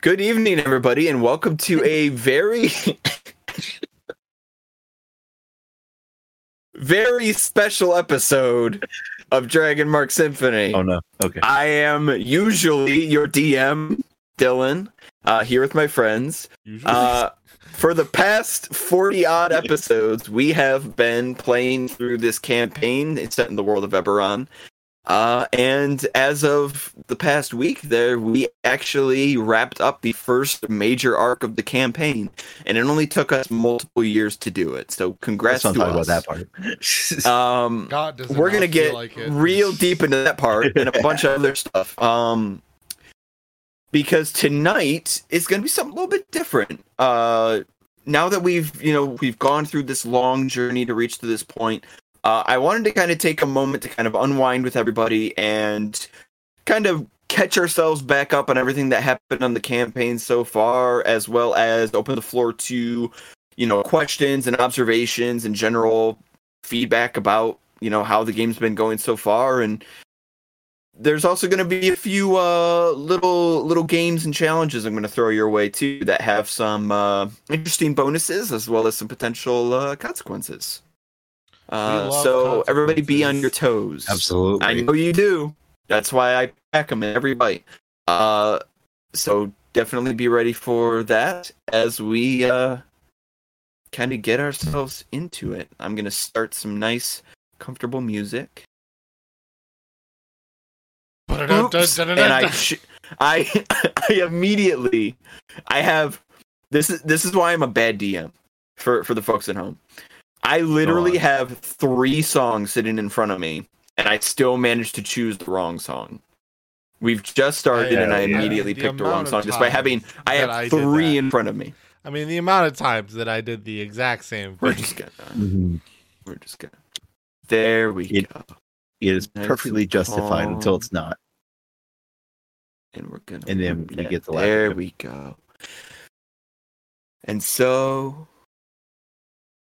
Good evening, everybody, and welcome to a very, very special episode of Dragon Mark Symphony. Oh no. Okay. I am usually your DM, Dylan, uh, here with my friends. Uh, for the past 40 odd episodes, we have been playing through this campaign. It's set in the world of Eberron. Uh, and as of the past week, there we actually wrapped up the first major arc of the campaign, and it only took us multiple years to do it. So, congrats to us. about that part. Um, God, does we're gonna get like real deep into that part and a bunch of other stuff. Um, because tonight is gonna be something a little bit different. Uh, now that we've you know we've gone through this long journey to reach to this point, uh, I wanted to kind of take a moment to kind of unwind with everybody and kind of catch ourselves back up on everything that happened on the campaign so far, as well as open the floor to you know questions and observations and general feedback about you know how the game's been going so far and there's also going to be a few uh, little little games and challenges I'm going to throw your way too that have some uh, interesting bonuses as well as some potential uh, consequences. Uh, love so everybody be on your toes. Absolutely. I know you do. That's why I pack them in every bite. Uh, so definitely be ready for that as we uh, kind of get ourselves into it. I'm gonna start some nice, comfortable music. Oops, and I, sh- I, I immediately, I have this is this is why I'm a bad DM for for the folks at home. I literally have three songs sitting in front of me, and I still managed to choose the wrong song. We've just started, Yeah, and I yeah. immediately The picked the wrong song just by having I have I three in front of me. I mean, the amount of times that I did the exact same We're just gonna, Mhm. we're just gonna. There we It- go, It is Nice perfectly justified calm. until it's not. and we're gonna. And then we get the There we go. And so,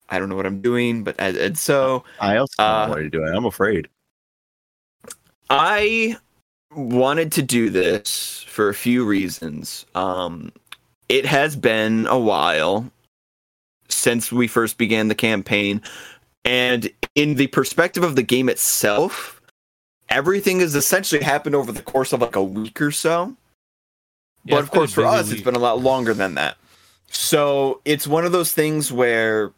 I don't know what I'm doing, but and, and so I also don't Uh, know what you're doing. I'm afraid. I wanted to do this for a few reasons. Um, it has been a while since we first began the campaign, and in the perspective of the game itself, everything has essentially happened over the course of like a week or so. Yeah, but of course, for busy us, it's been a lot longer than that. So it's one of those things where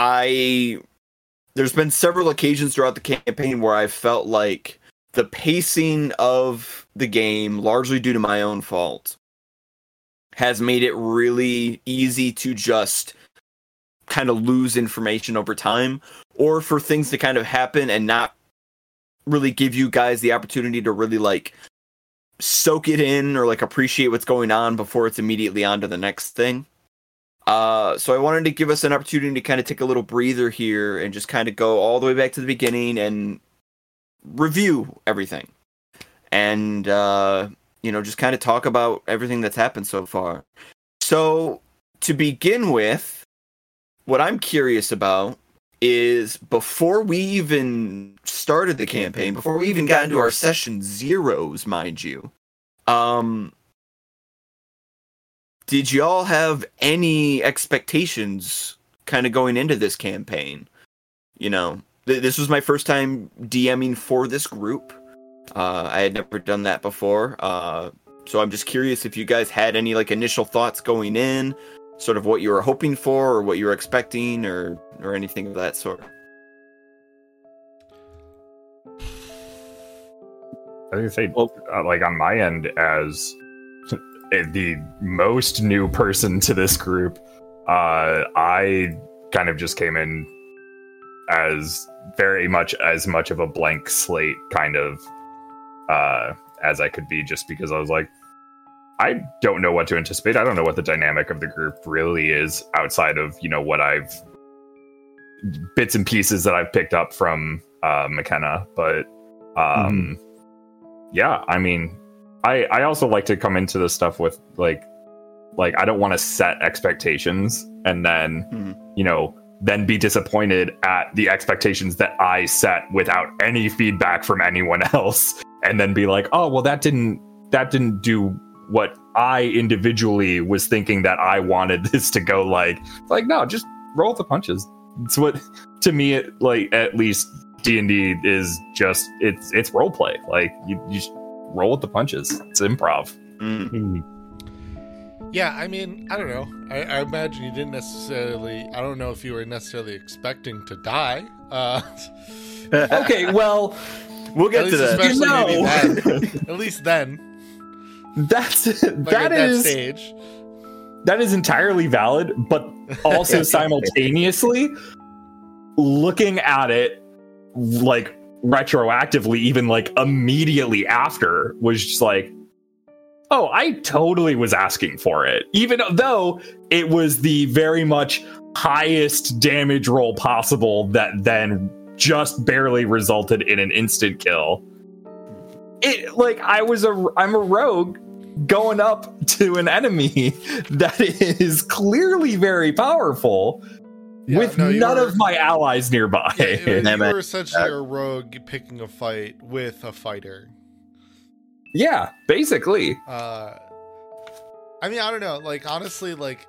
I there's been several occasions throughout the campaign where I felt like the pacing of the game, largely due to my own fault, has made it really easy to just kind of lose information over time, or for things to kind of happen and not really give you guys the opportunity to really like soak it in or like appreciate what's going on before it's immediately on to the next thing. Uh, so I wanted to give us an opportunity to kind of take a little breather here and just kind of go all the way back to the beginning and review everything, and uh, you know just kind of talk about everything that's happened so far. So to begin with, what I'm curious about is before we even started the campaign, before we even got into our session zeros, mind you, um, did y'all have any expectations kind of going into this campaign? You know, th- this was my first time DMing for this group. Uh, I had never done that before. Uh, so I'm just curious if you guys had any like initial thoughts going in, sort of what you were hoping for or what you were expecting or or anything of that sort. I was gonna say, uh, like on my end, as the most new person to this group, uh, I kind of just came in as very much as much of a blank slate, kind of uh, as I could be, just because I was like, I don't know what to anticipate. I don't know what the dynamic of the group really is outside of you know what I've bits and pieces that I've picked up from uh, McKenna, but um, yeah, I mean, I I also like to come into this stuff with like like I don't want to set expectations and then Mhm. you know then be disappointed at the expectations that I set without any feedback from anyone else and then be like, "Oh, well that didn't that didn't do what I individually was thinking that I wanted this to go like like no, just roll the punches. It's what to me it like at least D and D is just it's it's role play. Like you, you just roll with the punches. It's improv. Mm. Yeah, I mean, I don't know. I, I imagine you didn't necessarily. I don't know if you were necessarily expecting to die. Uh, Okay, well We'll get to that. You know. then. At least then, that's like that at that is stage. that is entirely valid, but also simultaneously looking at it like retroactively, even like immediately after, was just like, oh, I totally was asking for it, even though it was the very much highest damage roll possible that then just barely resulted in an instant kill. It like I was a I'm a rogue going up to an enemy that is clearly very powerful Yeah, with no, none were- of my allies nearby. Yeah, it- you Nah, were essentially a rogue picking a fight with a fighter. yeah, basically. Uh, I mean, I don't know. Like honestly, like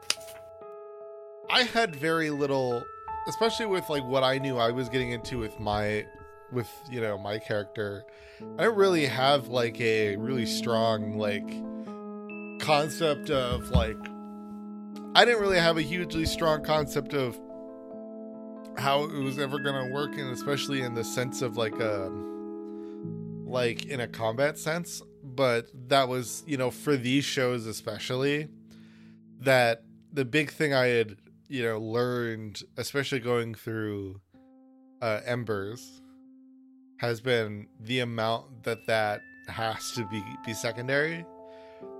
I had very little, especially with like what I knew I was getting into with my, with you know my character. I don't really have like a really strong like concept of like. I didn't really have a hugely strong concept of how it was ever gonna work, and especially in the sense of like a like in a combat sense but that was you know for these shows especially that the big thing i had you know learned especially going through uh embers has been the amount that that has to be be secondary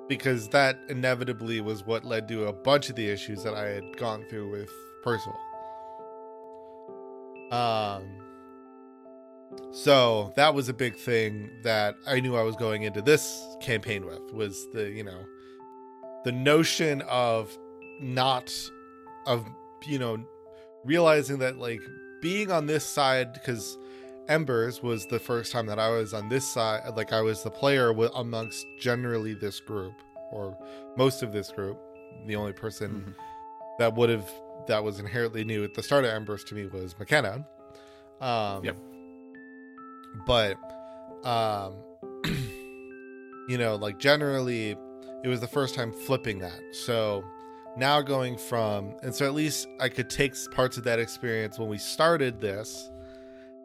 because that inevitably was what led to a bunch of the issues that i had gone through with percival um so that was a big thing that I knew I was going into this campaign with was the, you know, the notion of not of you know realizing that like being on this side because Embers was the first time that I was on this side like I was the player wi- amongst generally this group or most of this group. The only person that would have that was inherently new at the start of Embers to me was McKenna. Um Yep. but um you know like generally it was the first time flipping that so now going from and so at least i could take parts of that experience when we started this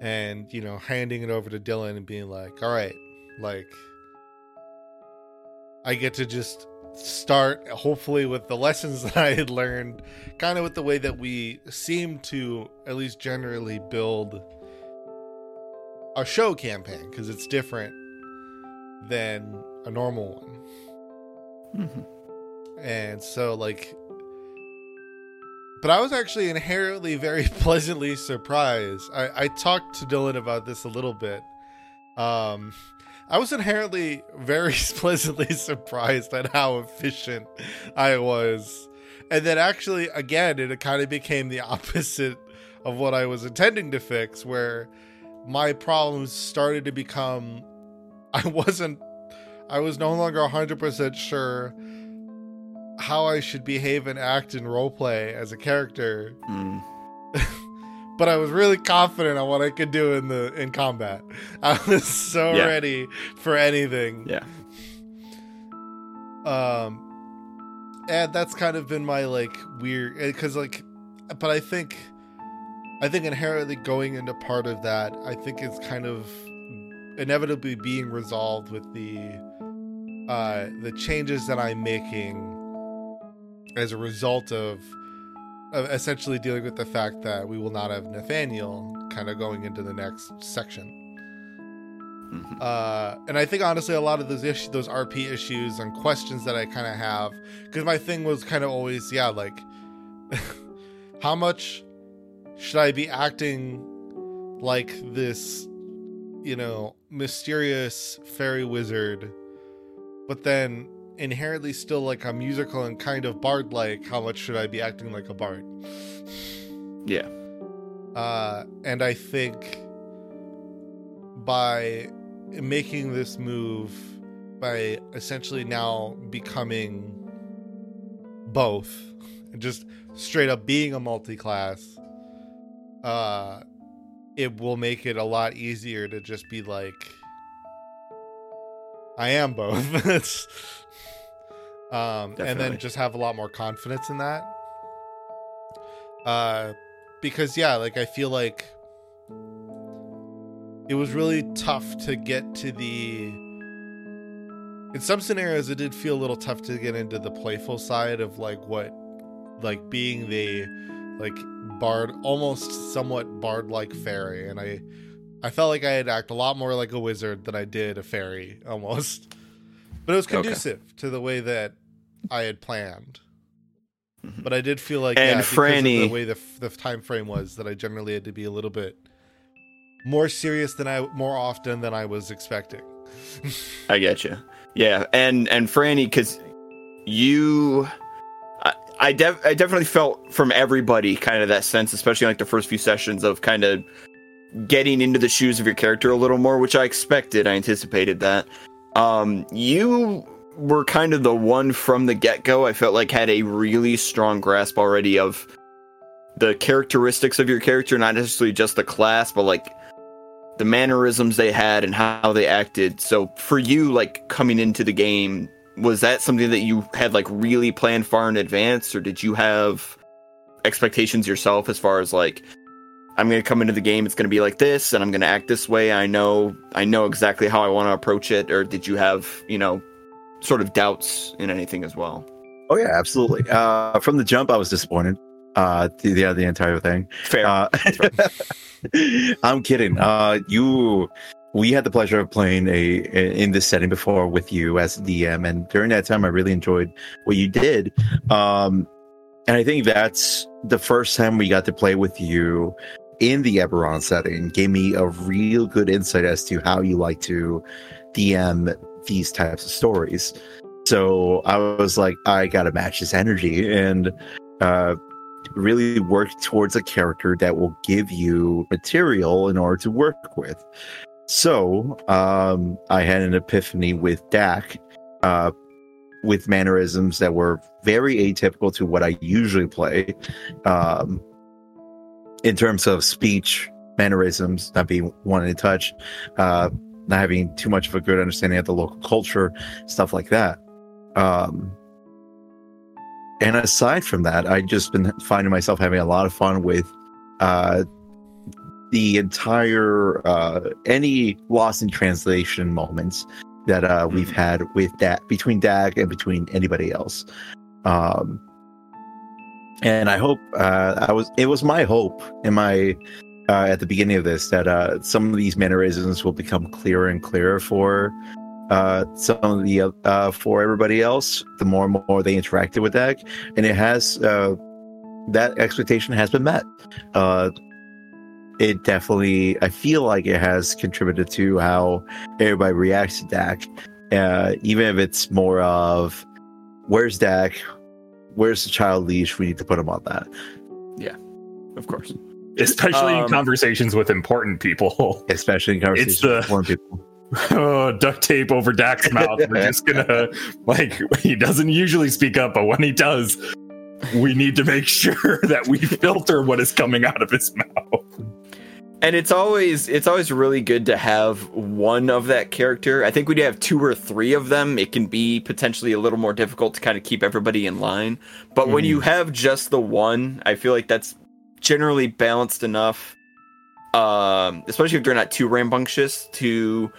and you know handing it over to dylan and being like all right like i get to just start hopefully with the lessons that i had learned kind of with the way that we seem to at least generally build a show campaign because it's different than a normal one. Mhm. And so, like, but I was actually inherently very pleasantly surprised. I, I talked to Dylan about this a little bit. Um, I was inherently very pleasantly surprised at how efficient I was. And then, actually, again, it kind of became the opposite of what I was intending to fix, where my problems started to become I wasn't I was no longer 100% sure how I should behave and act in roleplay as a character, Mm. But I was really confident on what I could do in the in combat. I was so Yeah. ready for anything. Yeah. Um and that's kind of been my like weird cuz like but I think I think inherently going into part of that, I think it's kind of inevitably being resolved with the uh the changes that I'm making as a result of, of essentially dealing with the fact that we will not have Nathaniel kind of going into the next section. Mhm. Uh, and I think honestly, a lot of those issues, those RP issues and questions that I kind of have, because my thing was kind of always, yeah, like, how much should I be acting like this, you know, mysterious fairy wizard, but then inherently still like a musical and kind of bard like? How much should I be acting like a bard? Yeah. Uh, and I think by making this move, by essentially now becoming both, just straight up being a multi-class, uh, it will make it a lot easier to just be like, I am both. Um, and then just have a lot more confidence in that. Uh, because yeah, like I feel like it was really tough to get to the in some scenarios it did feel a little tough to get into the playful side of like what like being the like bard almost somewhat bard like fairy. And i i felt like i had act a lot more like a wizard than i did a fairy almost but it was Okay. conducive to the way that i had planned Mhm. but i did feel like And yeah, Franny- the way the, the time frame was that i generally had to be a little bit more serious than i more often than i was expecting I get you. Yeah, and and Franny, because you, I I, def- I definitely felt from everybody kind of that sense, especially like the first few sessions of kind of getting into the shoes of your character a little more, which I expected. I anticipated that. Um, you were kind of the one from the get go. I felt like had a really strong grasp already of the characteristics of your character, not necessarily just the class, but like the mannerisms they had and how they acted. So for you, like coming into the game, was that something that you had like really planned far in advance, or did you have expectations yourself as far as like I'm gonna come into the game, it's gonna be like this, and I'm gonna act this way. I know, I know exactly how I want to approach it. Or did you have, you know, sort of doubts in anything as well? Oh yeah, absolutely. Uh, from the jump, I was disappointed. Uh, the the, the entire thing. Fair. Uh, I'm kidding. Uh, you, we had the pleasure of playing a, a in this setting before with you as DM, and during that time, I really enjoyed what you did. Um, and I think that's the first time we got to play with you in the Eberron setting. Gave me a real good insight as to how you like to DM these types of stories. So I was like, I gotta match this energy, and uh, really work towards a character that will give you material in order to work with. So um, I had an epiphany with Dak, uh, with mannerisms that were very atypical to what I usually play, um, in terms of speech, mannerisms, not being one in touch, uh, not having too much of a good understanding of the local culture, stuff like that. Um, and aside from that, I just been finding myself having a lot of fun with uh, the entire uh, any lost in translation moments that uh, we've had with that between Dak and between anybody else. Um, and I hope uh, I was it was my hope in my uh, at the beginning of this that uh, some of these mannerisms will become clearer and clearer for uh, some of the uh, for everybody else. The more and more they interacted with that, and it has uh, that expectation has been met. Uh, it definitely, I feel like it has contributed to how everybody reacts to Dak, uh, even if it's more of where's Dak, where's the child leash? We need to put him on that. Yeah, of course. especially in Um, conversations with important people. especially in conversations the- with important people. oh, duct tape over Dak's mouth. We're just gonna like he doesn't usually speak up, but when he does, we need to make sure that we filter what is coming out of his mouth. And it's always it's always really good to have one of that character. I think when you have two or three of them, it can be potentially a little more difficult to kind of keep everybody in line. But when you have just the one, I feel like that's generally balanced enough. Um, especially if they're not too rambunctious to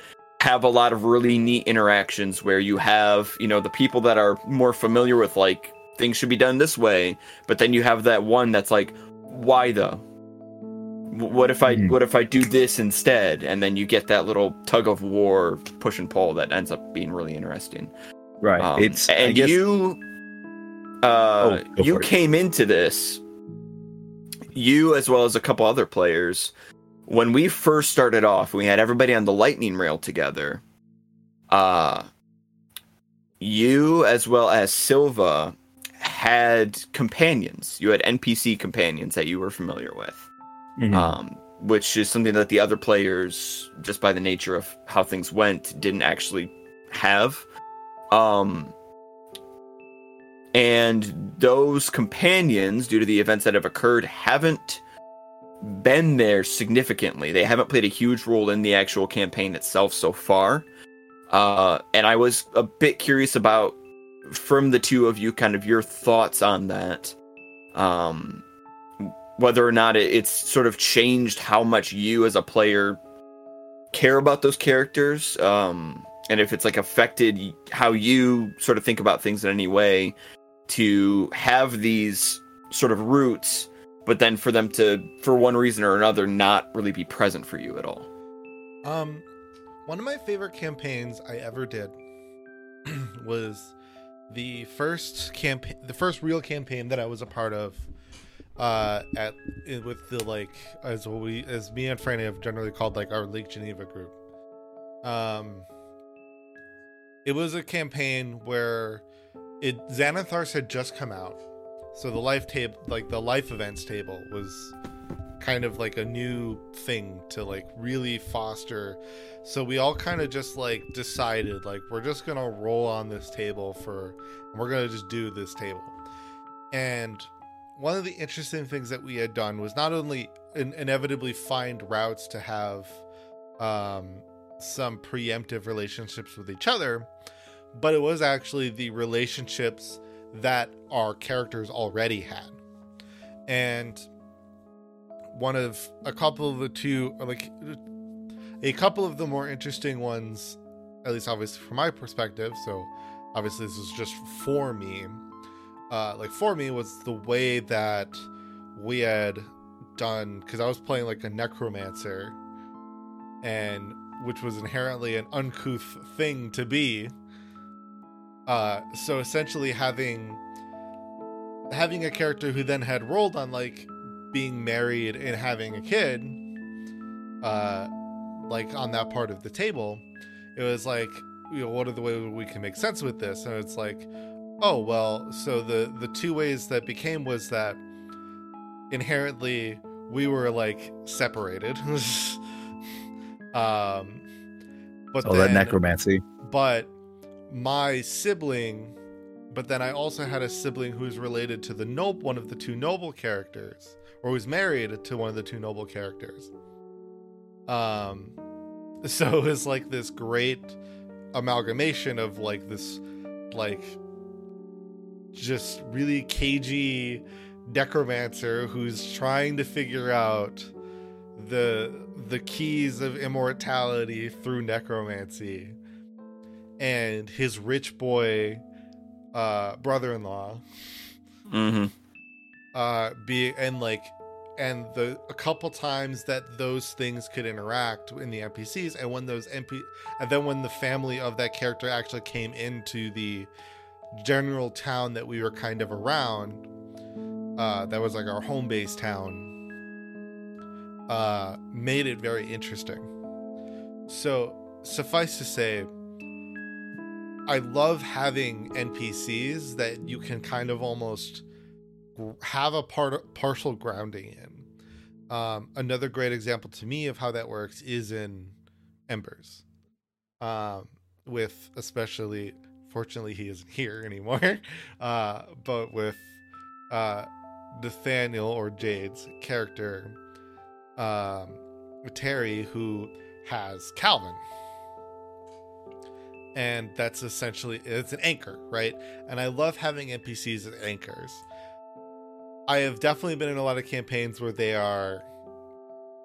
have a lot of really neat interactions where you have, you know, the people that are more familiar with like things should be done this way, but then you have that one that's like, why though? What if I Mhm. what if I do this instead? And then you get that little tug of war, push and pull that ends up being really interesting. Right. Um, it's and guess, you uh Oh, you for it. came into this you as well as a couple other players when we first started off we had everybody on the lightning rail together uh you as well as silva had companions you had npc companions that you were familiar with Mhm. um, which is something that the other players, just by the nature of how things went, didn't actually have. Um, and those companions, due to the events that have occurred, haven't been there significantly. They haven't played a huge role in the actual campaign itself so far. Uh, and I was a bit curious about, from the two of you, kind of your thoughts on that. Um, whether or not it, it's sort of changed how much you as a player care about those characters. Um, and if it's like affected how you sort of think about things in any way to have these sort of roots but then for them to for one reason or another not really be present for you at all Um, one of my favorite campaigns I ever did was the first campaign, the first real campaign that I was a part of. Uh, at with the like as what we as me and Franny have generally called like our Lake Geneva group. Um, it was a campaign where it Xanathars had just come out, so the life table, like the life events table, was kind of like a new thing to like really foster. So we all kind of just like decided like we're just gonna roll on this table for we're gonna just do this table. And one of the interesting things that we had done was not only in- inevitably find routes to have um, some preemptive relationships with each other but it was actually the relationships that our characters already had. And one of a couple of the two like a couple of the more interesting ones at least obviously from my perspective so obviously this is just for me uh like for me was the way that we had done because i was playing like a necromancer and which was inherently an uncouth thing to be uh so essentially having having a character who then had rolled on like being married and having a kid uh like on that part of the table it was like you know what are the ways we can make sense with this? And it's like oh well so the the two ways that became was that inherently we were like separated um but Oh, that necromancy. but my sibling but then i also had a sibling who's related to the noble one of the two noble characters or who's married to one of the two noble characters um so it was like this great amalgamation of like this like just really cagey necromancer who's trying to figure out the the keys of immortality through necromancy and his rich boy uh brother-in-law mm-hmm. uh be and like and the a couple times that those things could interact in the npcs and when those np and then when the family of that character actually came into the general town that we were kind of around uh that was like our home base town uh made it very interesting so suffice to say i love having npcs that you can kind of almost have a part partial grounding in. Um, another great example to me of how that works is in Embers, um, with especially. Fortunately, he isn't here anymore. Uh, but with uh, Nathaniel or Jade's character, um, Terry, who has Calvin, and that's essentially it's an anchor, right? And I love having NPCs as anchors. I have definitely been in a lot of campaigns where they are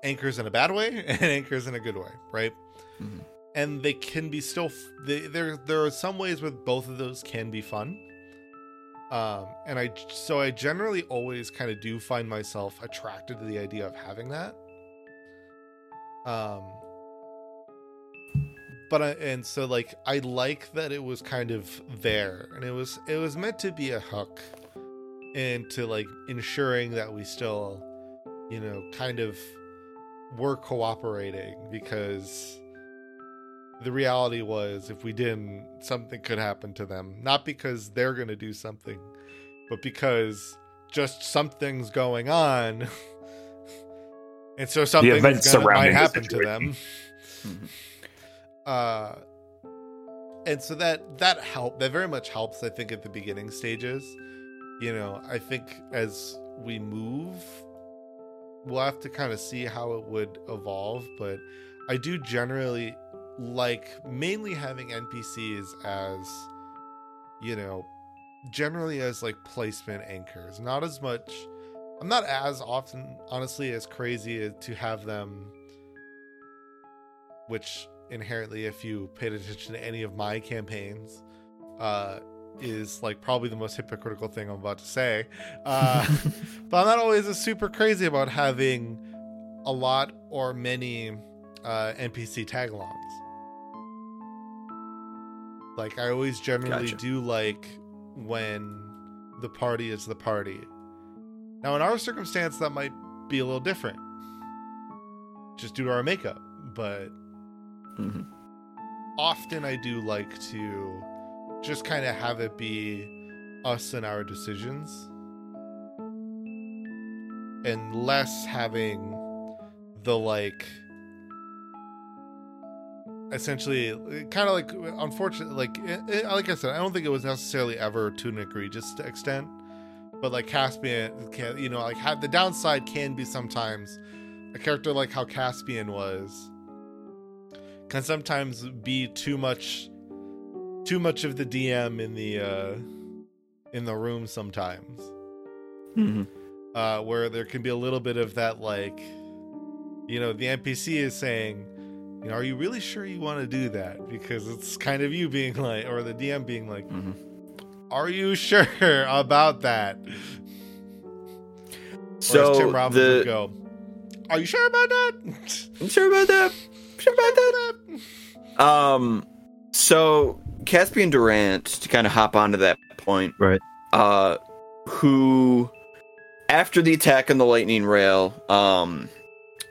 anchors in a bad way and anchors in a good way, right? Mhm. And they can be still f- they, there. There are some ways where both of those can be fun. Um, and I so I generally always kind of do find myself attracted to the idea of having that. Um, but I, and so like I like that it was kind of there, and it was it was meant to be a hook into like ensuring that we still you know kind of were cooperating because the reality was if we didn't something could happen to them not because they're going to do something but because just something's going on and so something gonna, might happen to them Mhm. uh and so that that help that very much helps. I think at the beginning stages, you know, I think as we move, we'll have to kind of see how it would evolve. But I do generally like mainly having NPCs as, you know, generally as like placement anchors, not as much. I'm not as often, honestly, as crazy as to have them, which inherently, if you paid attention to any of my campaigns, uh, is like probably the most hypocritical thing I'm about to say. Uh, but I'm not always as super crazy about having a lot or many uh, NPC tagalongs. Like I always generally Gotcha. do like when the party is the party. Now in our circumstance that might be a little different. Just due to our makeup, but Mhm. often I do like to just kind of have it be us and our decisions and less having the like essentially kind of like unfortunately like it, it- like i said i don't think it was necessarily ever to an egregious extent but like caspian can you know like had the downside can be sometimes a character like how caspian was can sometimes be too much too much of the dm in the uh in the room sometimes Mhm. uh, where there can be a little bit of that, like, you know, the NPC is saying, you know, are you really sure you want to do that? Because it's kind of you being like, or the DM being like, Mhm. are you sure about that? Whereas So Tim Robbins would go, are you sure about that? I'm sure about that. Sure about that. Um, so Caspian Durant to kind of hop onto that point, Right. Uh, who after the attack on the lightning rail, um,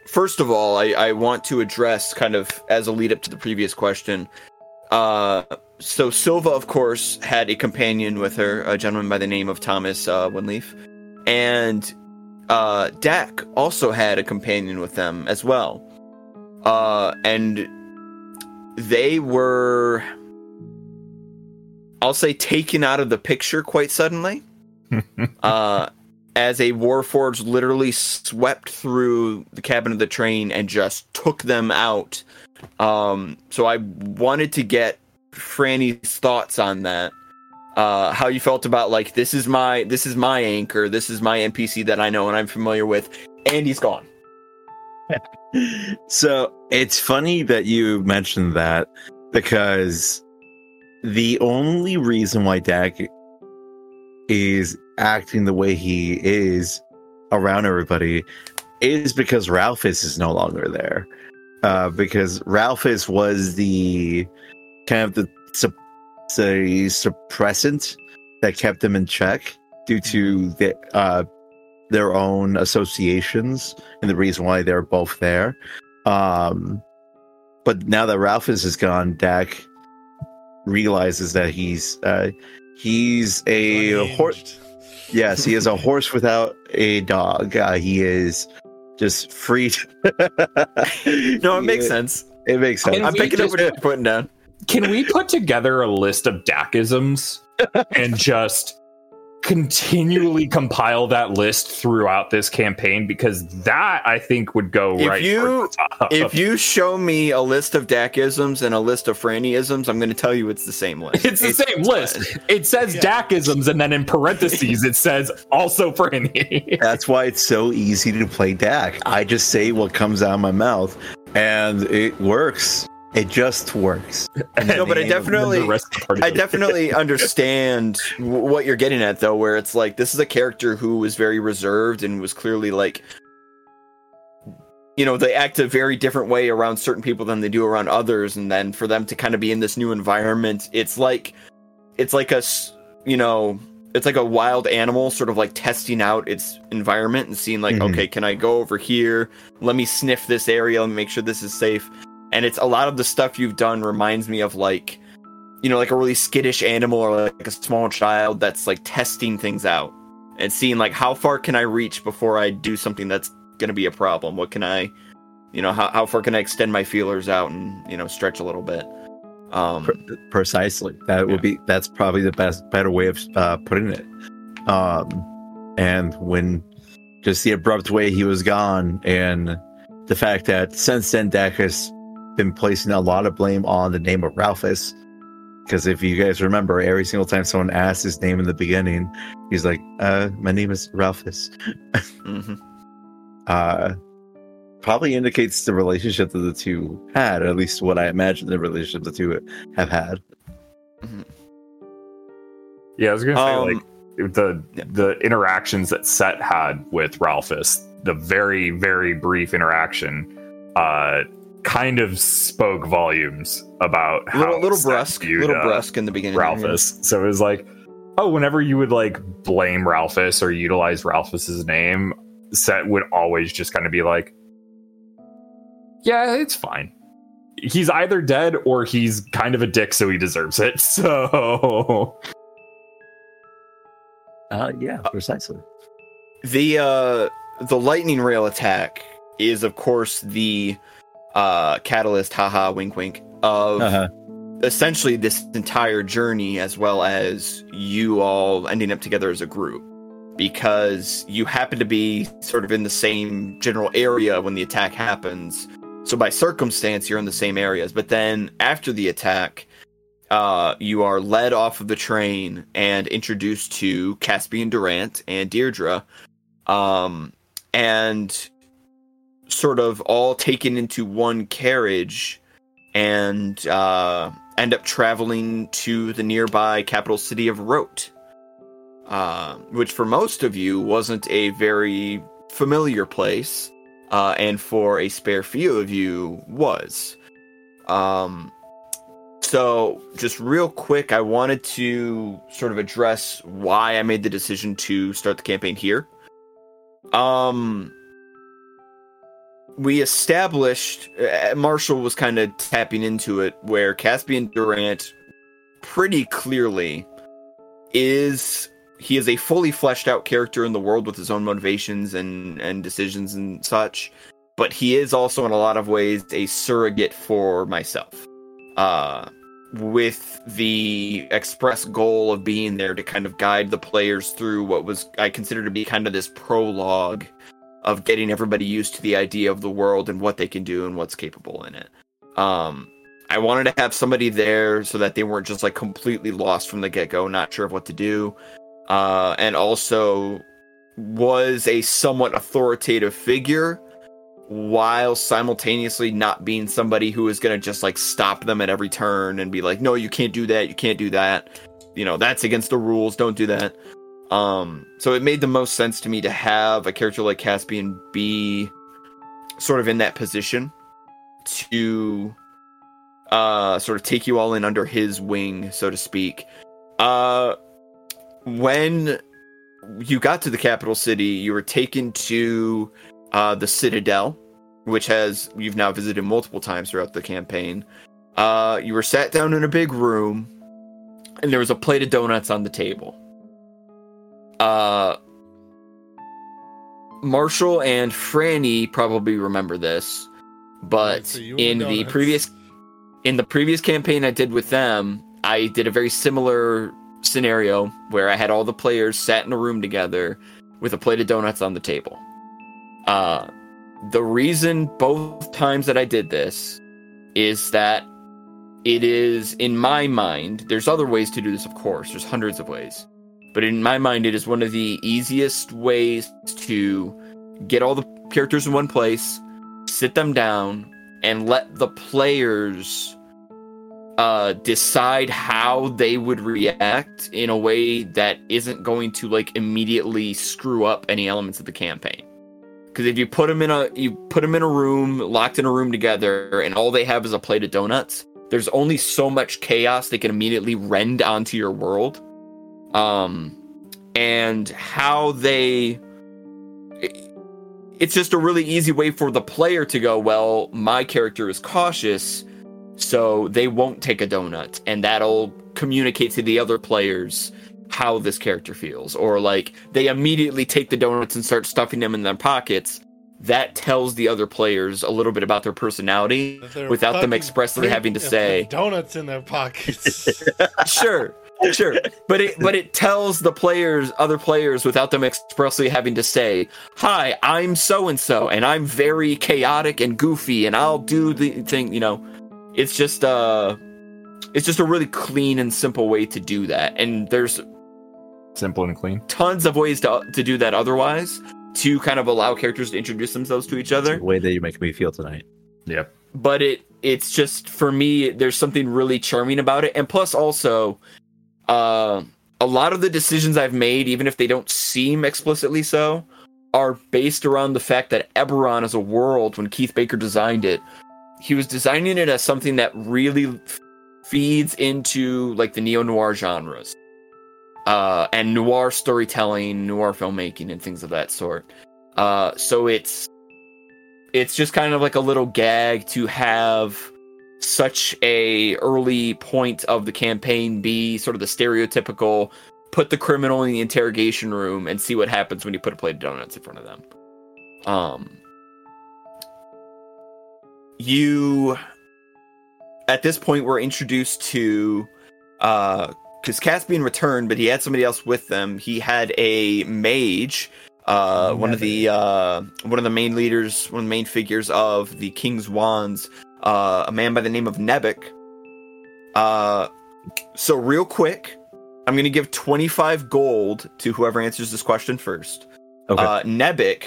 first of all, I, I want to address kind of as a lead up to the previous question. Uh, so Silva, of course, had a companion with her, a gentleman by the name of Thomas uh, Winleaf, and uh, Dak also had a companion with them as well. Uh, and they were, I'll say, taken out of the picture quite suddenly. uh, as a Warforged literally swept through the cabin of the train and just took them out. Um, so I wanted to get Franny's thoughts on that. Uh, how you felt about like this is my this is my anchor, this is my NPC that I know and I'm familiar with, and he's gone. So it's funny that you mentioned that because the only reason why Dak is acting the way he is around everybody is because Ralphus is no longer there. Uh, because Ralphus was the kind of the the suppressant that kept them in check due to the uh, their own associations and the reason why they're both there. Um, but now that Ralphus is gone, Dak realizes that he's uh, he's a horse. Unhinged. Yes, he is a horse without a dog. Uh, he is just free. No, it makes sense. It makes sense. Can I'm we picking up what you're putting down. Can we put together a list of Dakisms and just continually compile that list throughout this campaign? Because that I think would go If right. you- the top. If you show me a list of Dakisms and a list of Frannyisms, I'm going to tell you it's the same list. it's the same list. It says Yeah. Dakisms, and then in parentheses it says also Franny. That's why it's so easy to play Dak. I just say what comes out of my mouth, and it works. It just works. No, but I definitely- the rest of the party I definitely understand what you're getting at, though, where it's like this is a character who was very reserved and was clearly like, you know, they act a very different way around certain people than they do around others, and then for them to kind of be in this new environment, it's like, it's like a, you know, it's like a wild animal sort of like testing out its environment and seeing like, Mhm. okay, can I go over here? Let me sniff this area. Let me make sure this is safe. And it's a lot of the stuff you've done reminds me of like you know, like a really skittish animal or like a small child that's like testing things out and seeing like how far can I reach before I do something that's going to be a problem? What can I, you know, how, how far can I extend my feelers out and, you know, stretch a little bit? Um, Pre- precisely. That would be that's probably the best better way of uh, putting it. Um, and when just the abrupt way he was gone, and the fact that since then Dak has been placing a lot of blame on the name of Ralphus. Because if you guys remember, every single time someone asked his name in the beginning, he's like, uh, "My name is Ralphus." mhm. uh, probably indicates the relationship that the two had, or at least what I imagine the relationship the two have had. Yeah, I was gonna say Um, like the yeah. the interactions that Set had with Ralphus, the very very brief interaction, uh, kind of spoke volumes about how little little brusque, viewed, little uh, brusque in the beginning. there, yeah. Ralphus. So it was like, oh, whenever you would like blame Ralphus or utilize Ralphus's name, Set would always just kind of be like, yeah, it's fine. He's either dead or he's kind of a dick, so he deserves it. So Uh, yeah, precisely. The uh the lightning rail attack is of course the uh catalyst haha wink wink of Uh-huh. essentially this entire journey as well as you all ending up together as a group. Because you happen to be sort of in the same general area when the attack happens. So by circumstance you're in the same areas. But then after the attack uh, you are led off of the train and introduced to Caspian Durant and Deirdre, um, and sort of all taken into one carriage and uh, end up traveling to the nearby capital city of Wroat, uh, which for most of you wasn't a very familiar place, uh, and for a spare few of you was. Um, so, just real quick, I wanted to sort of address why I made the decision to start the campaign here. Um, we established uh, Marshall was kind of tapping into it, where Caspian Durant pretty clearly is he is a fully fleshed out character in the world with his own motivations and and decisions and such, but he is also in a lot of ways a surrogate for myself. Uh, with the express goal of being there to kind of guide the players through what was I consider to be kind of this prologue of getting everybody used to the idea of the world and what they can do and what's capable in it. Um, I wanted to have somebody there so that they weren't just like completely lost from the get go, not sure of what to do, uh, and also was a somewhat authoritative figure while simultaneously not being somebody who is going to just like stop them at every turn and be like no you can't do that you can't do that. You know that's against the rules don't do that um so it made the most sense to me to have a character like caspian be sort of in that position to uh sort of take you all in under his wing so to speak uh when you got to the capital city you were taken to uh, the Citadel, which has you've now visited multiple times throughout the campaign. Uh, you were sat down in a big room, and there was a plate of donuts on the table. Uh, Marshall and Franny probably remember this, but Right, so in the donuts. previous in the previous campaign I did with them, I did a very similar scenario where I had all the players sat in a room together with a plate of donuts on the table. Uh, the reason both times that I did this is that it is, in my mind, there's other ways to do this, of course, there's hundreds of ways. But in my mind, it is one of the easiest ways to get all the characters in one place, sit them down, and let the players uh, decide how they would react in a way that isn't going to like immediately screw up any elements of the campaign. Because if you put them in a you put them in a room, locked in a room together, and all they have is a plate of donuts, there's only so much chaos they can immediately rend onto your world. Um, and how they it's just a really easy way for the player to go, well, my character is cautious, so they won't take a donut, and that'll communicate to the other players how this character feels. Or like they immediately take the donuts and start stuffing them in their pockets, that tells the other players a little bit about their personality without them expressly having to say donuts in their pockets. sure sure but it but it tells the players other players without them expressly having to say hi i'm so and so and i'm very chaotic and goofy and i'll do the thing you know it's just uh it's just a really clean and simple way to do that and there's Simple and clean. tons of ways to to do that otherwise to kind of allow characters to introduce themselves to each other the way that you make me feel tonight. Yep. but it it's just for me there's something really charming about it and plus also uh a lot of the decisions i've made even if they don't seem explicitly so are based around the fact that eberron as a world when keith baker designed it. He was designing it as something that really feeds into like the neo-noir genres. Uh and noir storytelling noir filmmaking and things of that sort. Uh so it's it's just kind of like a little gag to have such a early point of the campaign be sort of the stereotypical put the criminal in the interrogation room and see what happens when you put a plate of donuts in front of them um you at this point were introduced to uh because Caspian returned, but he had somebody else with them. He had a mage, uh, one of the uh, one of the main leaders, one of the main figures of the King's Wands, uh, a man by the name of Nebek. Uh, so real quick, I'm gonna give 25 gold to whoever answers this question first. Okay. Uh, Nebek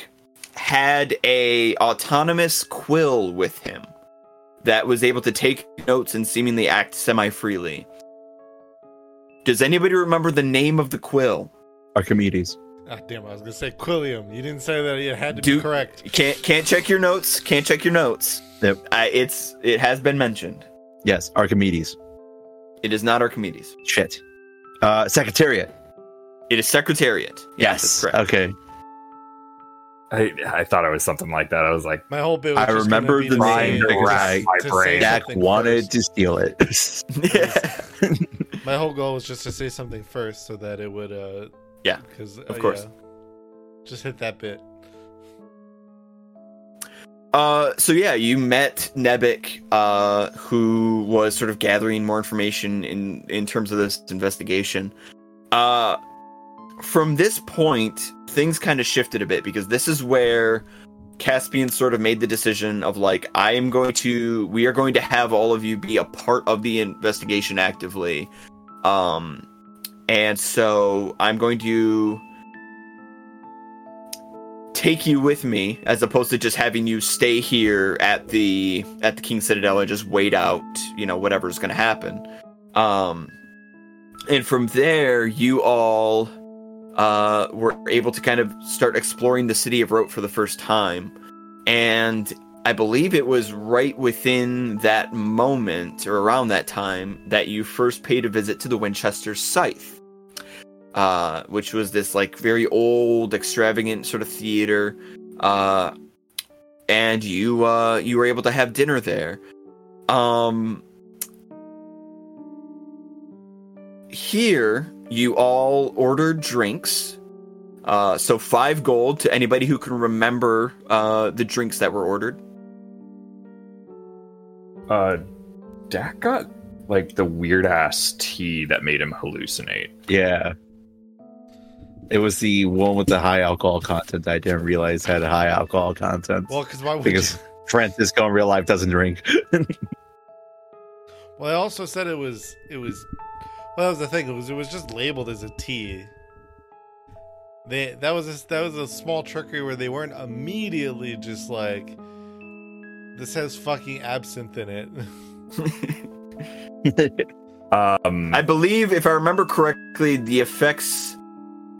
had a autonomous quill with him that was able to take notes and seemingly act semi freely. Does anybody remember the name of the quill? Archimedes. Ah, damn, I was gonna say Quilliam. You didn't say that it had to Do- be correct. Can't can't check your notes. Can't check your notes. Yep. I, it's it has been mentioned. Yes, Archimedes. It is not Archimedes. Shit. Uh, Secretariat. It is Secretariat. Yes, that's correct. Okay. I, I thought it was something like that. I was like, My whole bit was I just remember be the to name because I- to my say brain. Dak wanted first. to steal it. yeah. My whole goal was just to say something first so that it would, uh, Yeah, because uh, of course. yeah. just hit that bit. Uh, so yeah, you met Nebek, uh, who was sort of gathering more information in in terms of this investigation. Uh, from this point, things kind of shifted a bit because this is where Caspian sort of made the decision of like, I am going to, we are going to have all of you be a part of the investigation actively. Um, and so I'm going to take you with me as opposed to just having you stay here at the at the King Citadel and just wait out, you know, whatever's going to happen. Um and from there you all uh were able to kind of start exploring the city of Wroat for the first time. And I believe it was right within that moment or around that time that you first paid a visit to the Winchester Scythe uh, which was this like very old, extravagant sort of theater. Uh, and you uh, you were able to have dinner there. Um, here, you all ordered drinks. Uh, so five gold to anybody who can remember uh, the drinks that were ordered. Uh, Dak got like the weird ass tea that made him hallucinate. yeah. It was the one with the high alcohol content that I didn't realize had high alcohol content. Well, because why would because you? Francisco in real life doesn't drink. Well, I also said it was it was. Well, that was the thing. It was it was just labeled as a tea. They that was a, that was a small trickery where they weren't immediately just like, this has fucking absinthe in it. Um, I believe, if I remember correctly, the effects,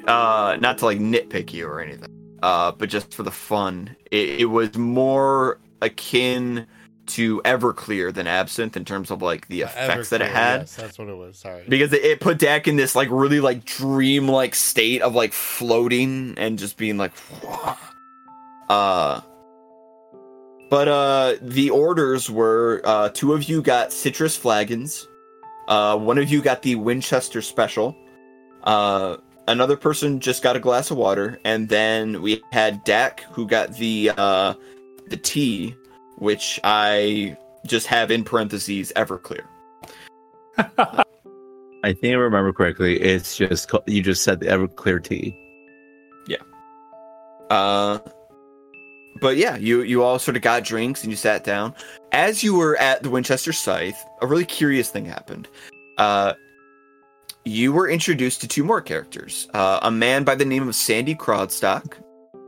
uh, not to like nitpick you or anything, uh, but just for the fun, it, it was more akin to Everclear than Absinthe in terms of like the effects that it had. Yes, that's what it was. Sorry. Because it, it put Dak in this like really like dream-like state of like floating and just being like, uh. But uh, the orders were uh, two of you got citrus flagons, uh, one of you got the Winchester special, uh, another person just got a glass of water, and then we had Dak who got the uh, the tea, which I just have in parentheses Everclear. I think I remember correctly. It's just you just said the Everclear tea. Yeah. Uh, but yeah, you you all sort of got drinks and you sat down. As you were at the Winchester Scythe, a really curious thing happened. Uh, you were introduced to two more characters. Uh, a man by the name of Sandy Crodstock,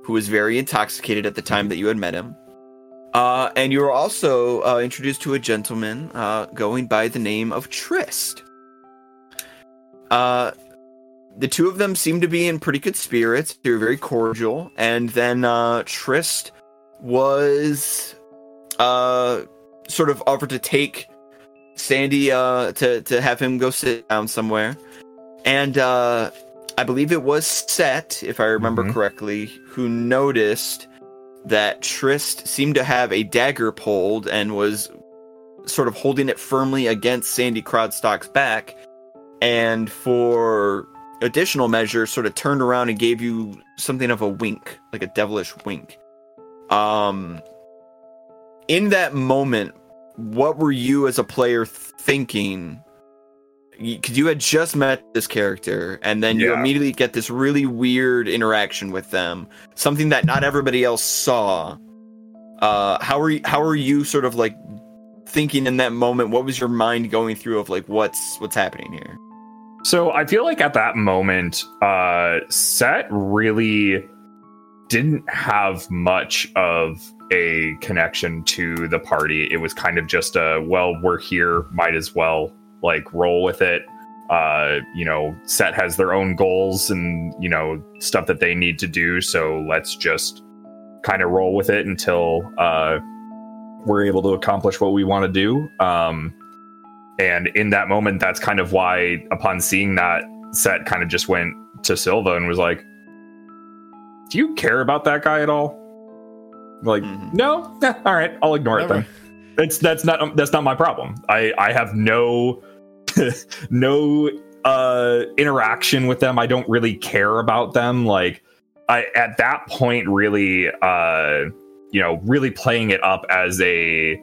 who was very intoxicated at the time that you had met him. Uh, and you were also uh, introduced to a gentleman uh, going by the name of Trist. Uh, the two of them seemed to be in pretty good spirits. They were very cordial. And then uh, Trist was uh, sort of offered to take Sandy uh, to to have him go sit down somewhere. And uh, I believe it was Set, if I remember Mhm. correctly, who noticed that Trist seemed to have a dagger pulled and was sort of holding it firmly against Sandy Crodstock's back. And for additional measure, sort of turned around and gave you something of a wink, like a devilish wink. Um, in that moment, what were you as a player thinking? Because you had just met this character, and then you immediately get this really weird interaction with them, something that not everybody else saw. Uh, how are you, how are you sort of like thinking in that moment? What was your mind going through of like what's what's happening here? So I feel like at that moment, uh, Set really didn't have much of a connection to the party. It was kind of just a, well, we're here, might as well like roll with it. Uh, you know, Set has their own goals and, you know, stuff that they need to do. So let's just kind of roll with it until uh, we're able to accomplish what we want to do. Um, and in that moment, that's kind of why, upon seeing that, Set kind of just went to Silva and was like, "Do you care about that guy at all?" Like, Mhm. no. All right, I'll ignore it then. It's that's not that's not my problem. I I have no no uh interaction with them. I don't really care about them. Like, I at that point really uh you know really playing it up as a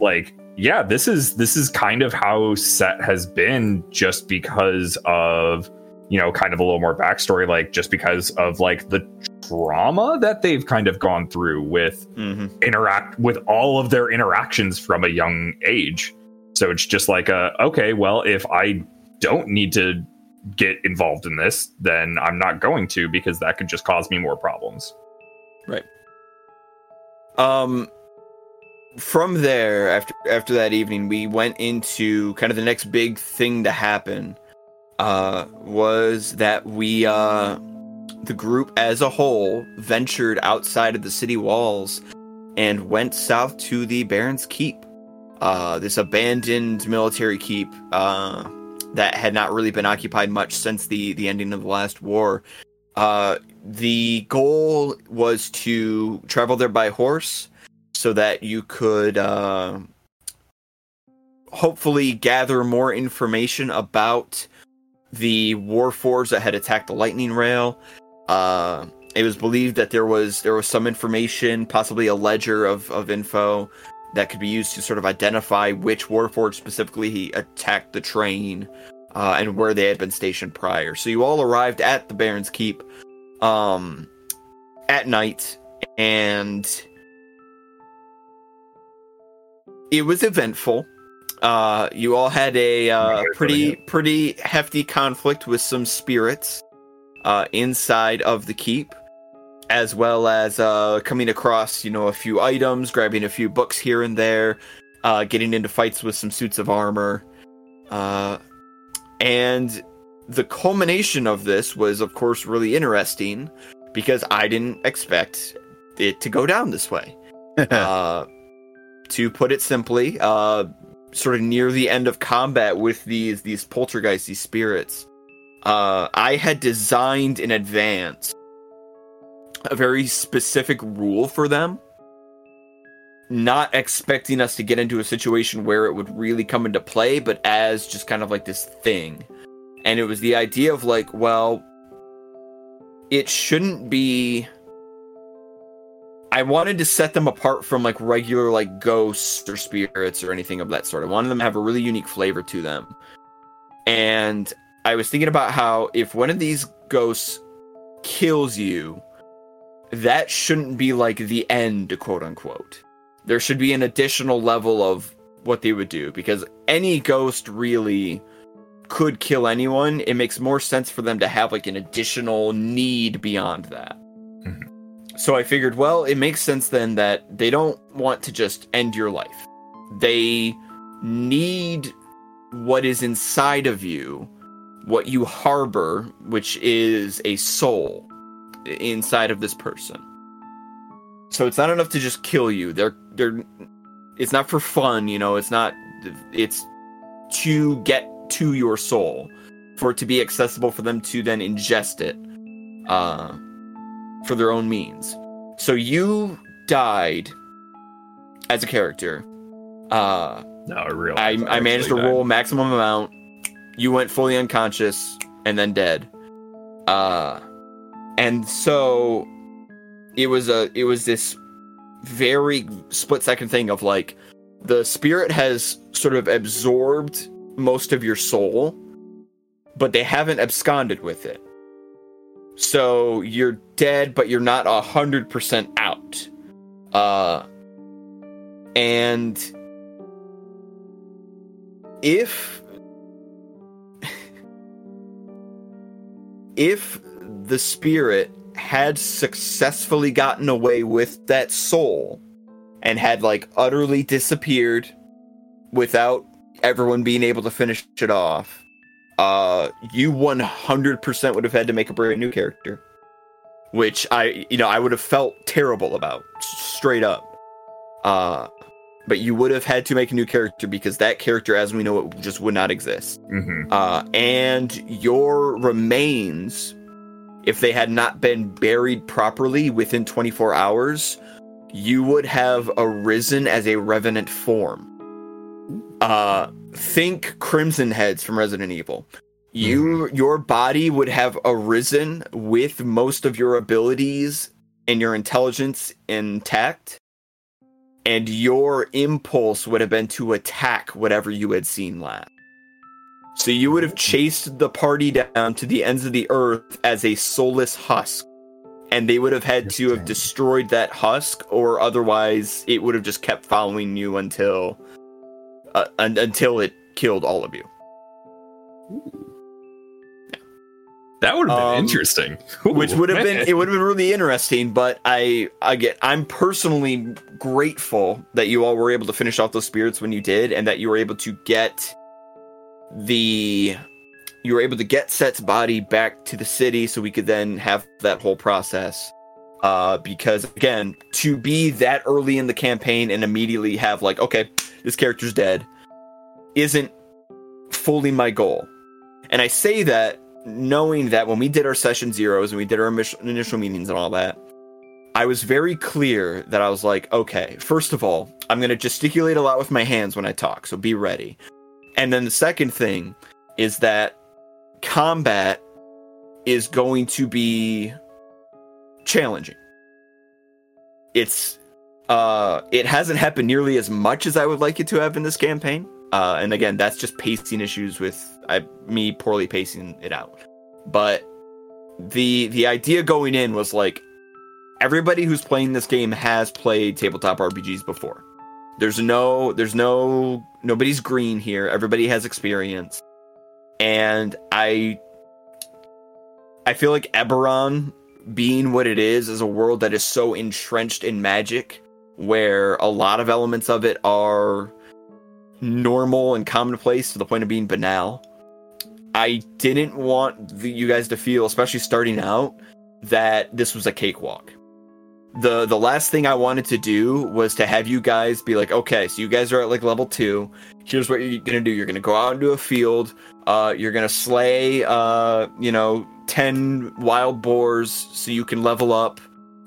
like yeah this is this is kind of how set has been just because of you know kind of a little more backstory like just because of like the trauma that they've kind of gone through with Mm-hmm. interact with all of their interactions from a young age so it's just like a okay well if i don't need to get involved in this then i'm not going to because that could just cause me more problems Right. Um, from there, after after that evening, we went into kind of the next big thing to happen. Uh, was that we uh, the group as a whole ventured outside of the city walls and went south to the Baron's Keep. Uh, this abandoned military keep uh, that had not really been occupied much since the the ending of the last war. Uh, the goal was to travel there by horse so that you could uh, hopefully gather more information about the warforged that had attacked the lightning rail uh, it was believed that there was there was some information possibly a ledger of, of info that could be used to sort of identify which warforged specifically he attacked the train uh, and where they had been stationed prior so you all arrived at the baron's keep um, at night, and it was eventful. Uh, you all had a uh, pretty pretty hefty conflict with some spirits uh, inside of the keep, as well as uh, coming across you know a few items, grabbing a few books here and there, uh, getting into fights with some suits of armor, uh, and the culmination of this was, of course, really interesting because I didn't expect it to go down this way. uh, to put it simply, uh, sort of near the end of combat with these these poltergeists, these spirits, uh, I had designed in advance a very specific rule for them. Not expecting us to get into a situation where it would really come into play, but as just kind of like this thing and it was the idea of like, well, it shouldn't be. I wanted to set them apart from like regular like ghosts or spirits or anything of that sort. I wanted them to have a really unique flavor to them. And I was thinking about how if one of these ghosts kills you, that shouldn't be like the end, quote unquote. There should be an additional level of what they would do because any ghost really could kill anyone. It makes more sense for them to have like an additional need beyond that. Mhm. So I figured, well, it makes sense then that they don't want to just end your life. They need what is inside of you, what you harbor, which is a soul inside of this person. So it's not enough to just kill you. They're they're it's not for fun, you know, it's not it's to get to your soul for it to be accessible for them to then ingest it uh for their own means. So you died as a character. Uh No, I. I, I managed to actually roll maximum amount. You went fully unconscious and then dead. Uh and so it was a it was this very split second thing of like the spirit has sort of absorbed most of your soul, but they haven't absconded with it. So you're dead, but you're not a hundred percent out. Uh and if if the spirit had successfully gotten away with that soul and had like utterly disappeared without everyone being able to finish it off uh you 100% would have had to make a brand new character which i you know i would have felt terrible about straight up. Uh but you would have had to make a new character because that character as we know it just would not exist. Hmm uh, and your remains, if they had not been buried properly within 24 hours, you would have arisen as a revenant form. Uh, think Crimson Heads from Resident Evil. Hmm. You, your body would have arisen with most of your abilities and your intelligence intact, and your impulse would have been to attack whatever you had seen last. So you would have hmm. chased the party down to the ends of the earth as a soulless husk. And they would have had to have destroyed that husk, or otherwise it would have just kept following you until uh, un- until it killed all of you. That would have been Um, interesting. which would have been it would have been really interesting but i again i'm personally grateful that you all were able to finish off those spirits when you did and that you were able to get the you were able to get set's body back to the city so we could then have that whole process uh because again to be that early in the campaign and immediately have like okay this character's dead isn't fully my goal and i say that knowing that when we did our session zeros and we did our initial meetings and all that, I was very clear that I was like, okay, first of all, I'm going to gesticulate a lot with my hands when I talk, so be ready. And then the second thing is that combat is going to be challenging. It's uh it hasn't happened nearly as much as I would like it to have in this campaign. Uh and again, that's just pacing issues with I, me poorly pacing it out. But the the idea going in was like everybody who's playing this game has played tabletop RPGs before. There's no there's no nobody's green here. Everybody has experience. And I I feel like Eberron being what it is is a world that is so entrenched in magic where a lot of elements of it are normal and commonplace to the point of being banal. I didn't want the, you guys to feel, especially starting out, that this was a cakewalk. The the last thing I wanted to do was to have you guys be like, okay, so you guys are at like level two. Here's what you're gonna do. You're gonna go out into a field. Uh, you're gonna slay, uh, you know, ten wild boars so you can level up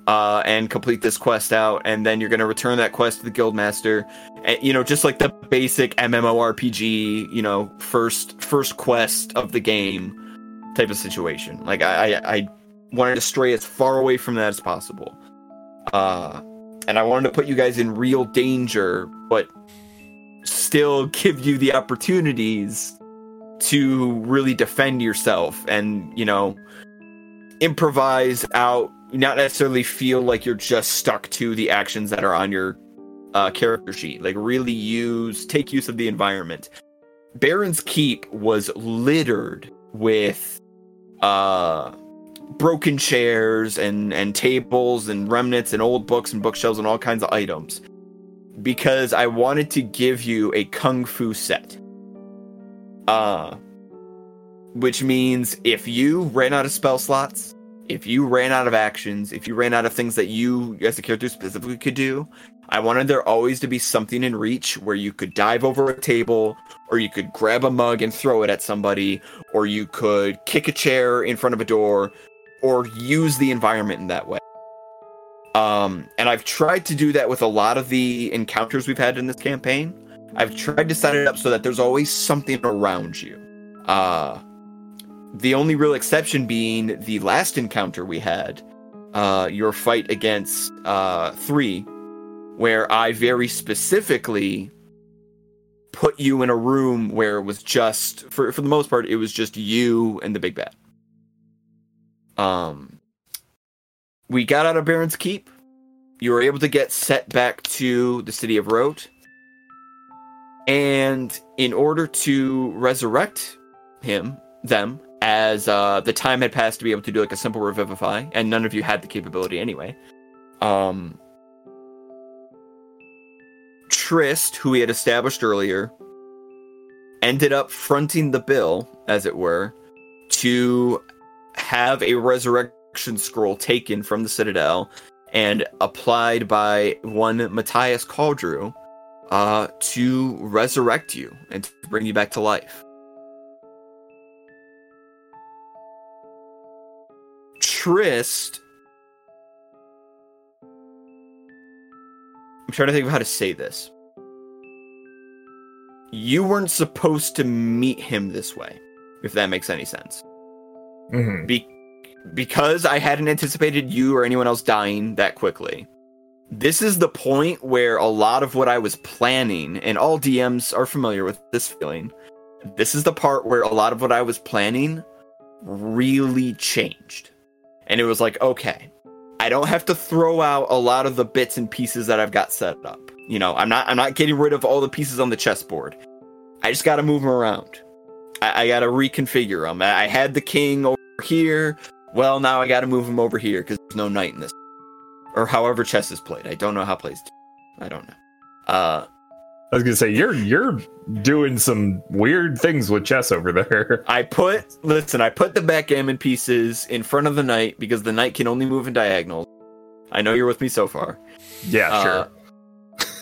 uh, and complete this quest out. And then you're gonna return that quest to the guildmaster. And, you know, just like the basic MMORPG, you know, first first quest of the game type of situation. Like I, I, I wanted to stray as far away from that as possible. Uh, and I wanted to put you guys in real danger, but still give you the opportunities to really defend yourself and, you know, improvise out, not necessarily feel like you're just stuck to the actions that are on your uh, character sheet. Like, really use, take use of the environment. Baron's Keep was littered with uh broken chairs and and tables and remnants and old books and bookshelves and all kinds of items because I wanted to give you a kung fu set. Uh which means if you ran out of spell slots, if you ran out of actions, if you ran out of things that you as a character specifically could do, I wanted there always to be something in reach where you could dive over a table, or you could grab a mug and throw it at somebody, or you could kick a chair in front of a door, or use the environment in that way. Um, and I've tried to do that with a lot of the encounters we've had in this campaign. I've tried to set it up so that there's always something around you. Uh, the only real exception being the last encounter we had, uh, your fight against uh, three, where I very specifically put you in a room where it was just for for the most part it was just you and the big bad. Um we got out of Baron's Keep. You were able to get set back to the city of Wroat. And in order to resurrect him, them, as uh, the time had passed to be able to do like a simple revivify, and none of you had the capability anyway. Um, Trist, who we had established earlier, ended up fronting the bill, as it were, to have a resurrection scroll taken from the Citadel and applied by one Matthias Caldrew uh, to resurrect you and to bring you back to life. Trist. I'm trying to think of how to say this. You weren't supposed to meet him this way, if that makes any sense. Mhm. Be- because I hadn't anticipated you or anyone else dying that quickly. This is the point where a lot of what I was planning, and all DMs are familiar with this feeling. This is the part where a lot of what I was planning really changed. And it was like, okay, I don't have to throw out a lot of the bits and pieces that I've got set up. You know, I'm not I'm not getting rid of all the pieces on the chessboard. I just got to move them around. I, I got to reconfigure them. I had the king over here. Well, now I got to move him over here because there's no knight in this, or however chess is played. I don't know how plays. I don't know. Uh, I was gonna say you're you're doing some weird things with chess over there. I put listen. I put the backgammon pieces in front of the knight because the knight can only move in diagonals. I know you're with me so far. Yeah, Uh, sure.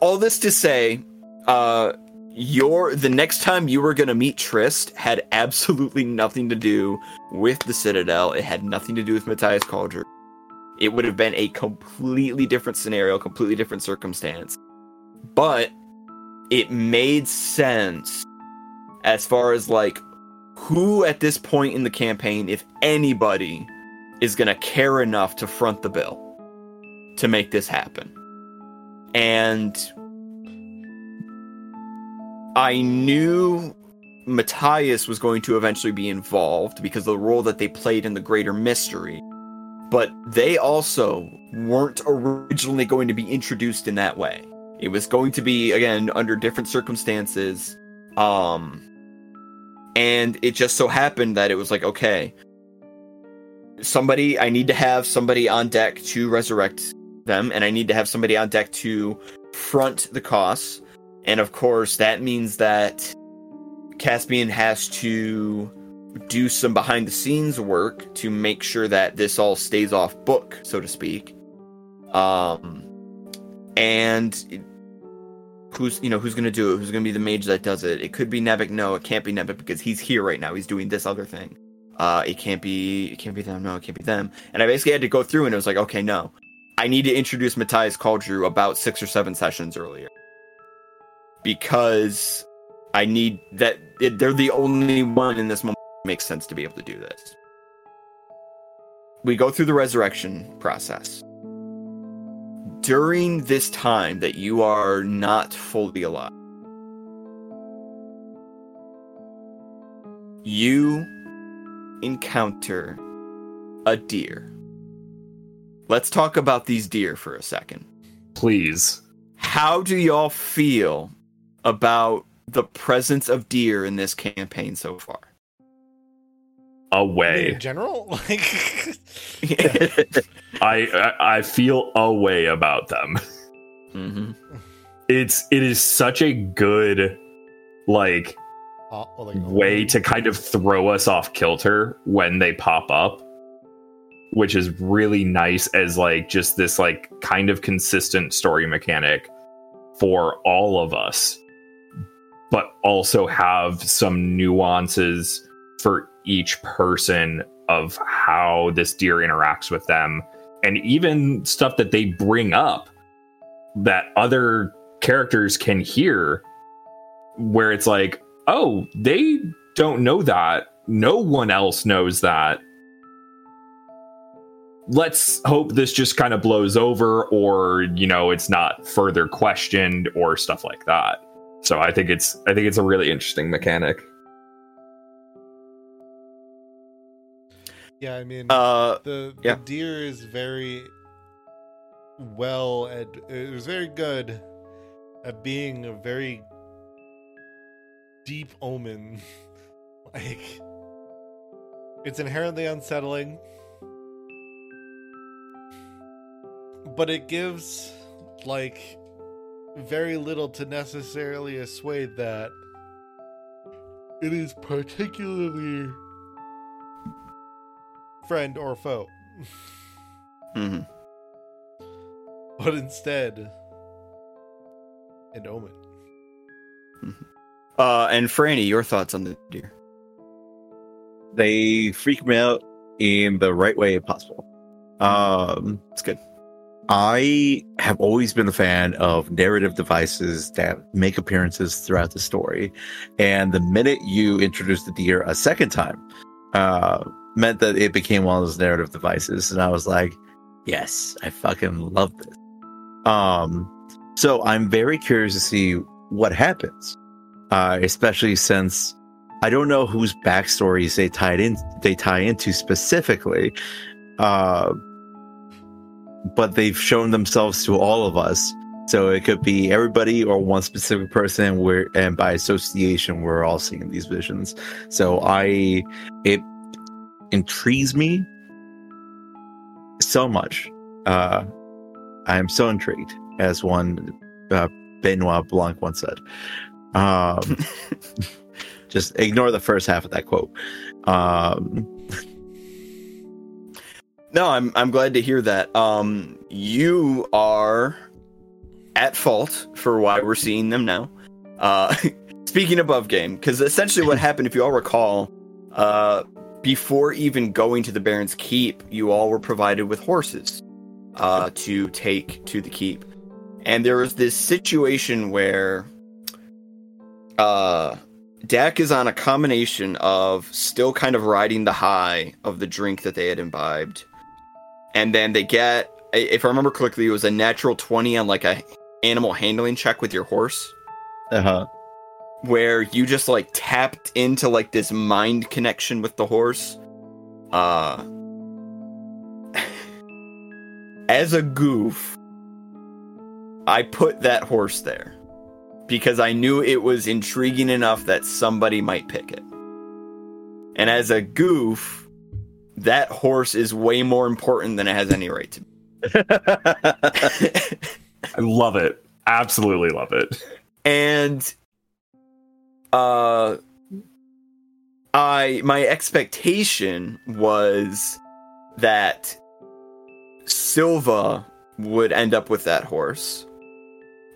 all this to say, uh, your the next time you were gonna meet Trist had absolutely nothing to do with the Citadel. It had nothing to do with Matthias Calder. It would have been a completely different scenario, completely different circumstance. But it made sense as far as like who at this point in the campaign, if anybody, is gonna care enough to front the bill to make this happen. And I knew Matthias was going to eventually be involved because of the role that they played in the greater mystery. But they also weren't originally going to be introduced in that way. It was going to be again under different circumstances. Um and it just so happened that it was like, okay, somebody I need to have somebody on deck to resurrect them, and I need to have somebody on deck to front the costs. And of course, that means that Caspian has to do some behind the scenes work to make sure that this all stays off book, so to speak. Um, and who's you know who's gonna do it? Who's gonna be the mage that does it? It could be Nebek. No, it can't be Nebek because he's here right now. He's doing this other thing. Uh, it can't be it can't be them. No, it can't be them. And I basically had to go through and it was like, okay, no, I need to introduce Matthias Caldrew about six or seven sessions earlier because I need that. It, they're the only one in this moment that makes sense to be able to do this. We go through the resurrection process. During this time that you are not fully alive, you encounter a deer. Let's talk about these deer for a second. Please. How do y'all feel about the presence of deer in this campaign so far? Away. In general, like I, I I feel away about them. hmm It's it is such a good like uh, well, like, way to kind of throw us off kilter when they pop up which is really nice as like just this like kind of consistent story mechanic for all of us but also have some nuances for each person of how this deer interacts with them. And even stuff that they bring up that other characters can hear where it's like oh they don't know that. No one else knows that. Let's hope this just kind of blows over or you know it's not further questioned or stuff like that so i think it's i think it's a really interesting mechanic. Yeah, I mean, Uh, the, yeah. the deer is very well and it was very good at being a very deep omen. Like it's inherently unsettling. But it gives like very little to necessarily assuade that it is particularly friend or foe mhm. but instead an omen. Uh, and Franny, your thoughts on the deer? They freak me out in the right way possible. Um, It's good. I have always been a fan of narrative devices that make appearances throughout the story. And the minute you introduced the deer a second time, uh, meant that it became one of those narrative devices. And I was like, yes, I fucking love this. Um, so I'm very curious to see what happens, uh, especially since I don't know whose backstories they tied in, they tie into specifically. Uh, but they've shown themselves to all of us. So it could be everybody or one specific person where and by association we're all seeing these visions. So I it intrigues me so much. Uh I am so intrigued, as one uh, Benoit Blanc once said. Um just ignore the first half of that quote. Um No, I'm I'm glad to hear that. Um, you are at fault for why we're seeing them now. Uh, speaking above game, because essentially what happened, if you all recall, uh, before even going to the Baron's Keep, you all were provided with horses uh, to take to the keep, and there was this situation where uh, Dak is on a combination of still kind of riding the high of the drink that they had imbibed and then they get if i remember correctly it was a natural 20 on like a animal handling check with your horse. Uh-huh. where you just like tapped into like this mind connection with the horse. Uh as a goof i put that horse there. Because i knew it was intriguing enough that somebody might pick it. And as a goof that horse is way more important than it has any right to be. I love it. Absolutely love it. And uh i my expectation was that silva would end up with that horse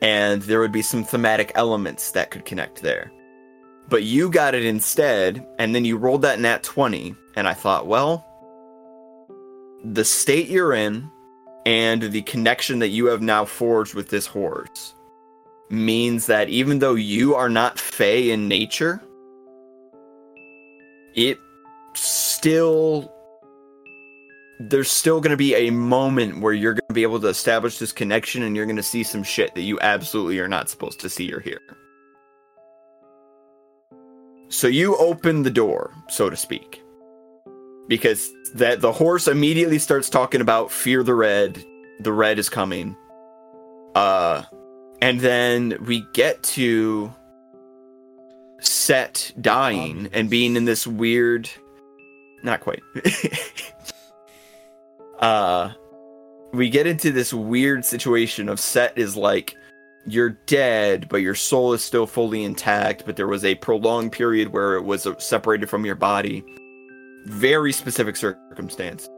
and there would be some thematic elements that could connect there. But you got it instead and then you rolled that nat 20 and i thought well the state you're in and the connection that you have now forged with this horse means that even though you are not fey in nature, it still there's still going to be a moment where you're going to be able to establish this connection and you're going to see some shit that you absolutely are not supposed to see or hear. So you open the door, so to speak. Because that the horse immediately starts talking about fear the red, the red is coming. Uh and then we get to Set dying and being in this weird not quite. uh we get into this weird situation of Set is like you're dead, but your soul is still fully intact, but there was a prolonged period where it was separated from your body. Very specific circumstance.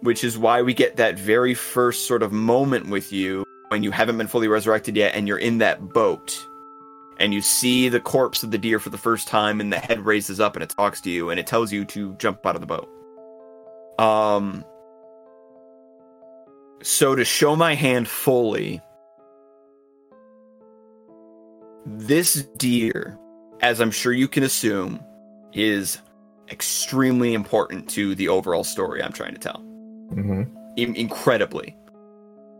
Which is why we get that very first sort of moment with you when you haven't been fully resurrected yet and you're in that boat and you see the corpse of the deer for the first time and the head raises up and it talks to you and it tells you to jump out of the boat. Um so to show my hand fully, this deer, as I'm sure you can assume, is extremely important to the overall story I'm trying to tell. hmm In- incredibly.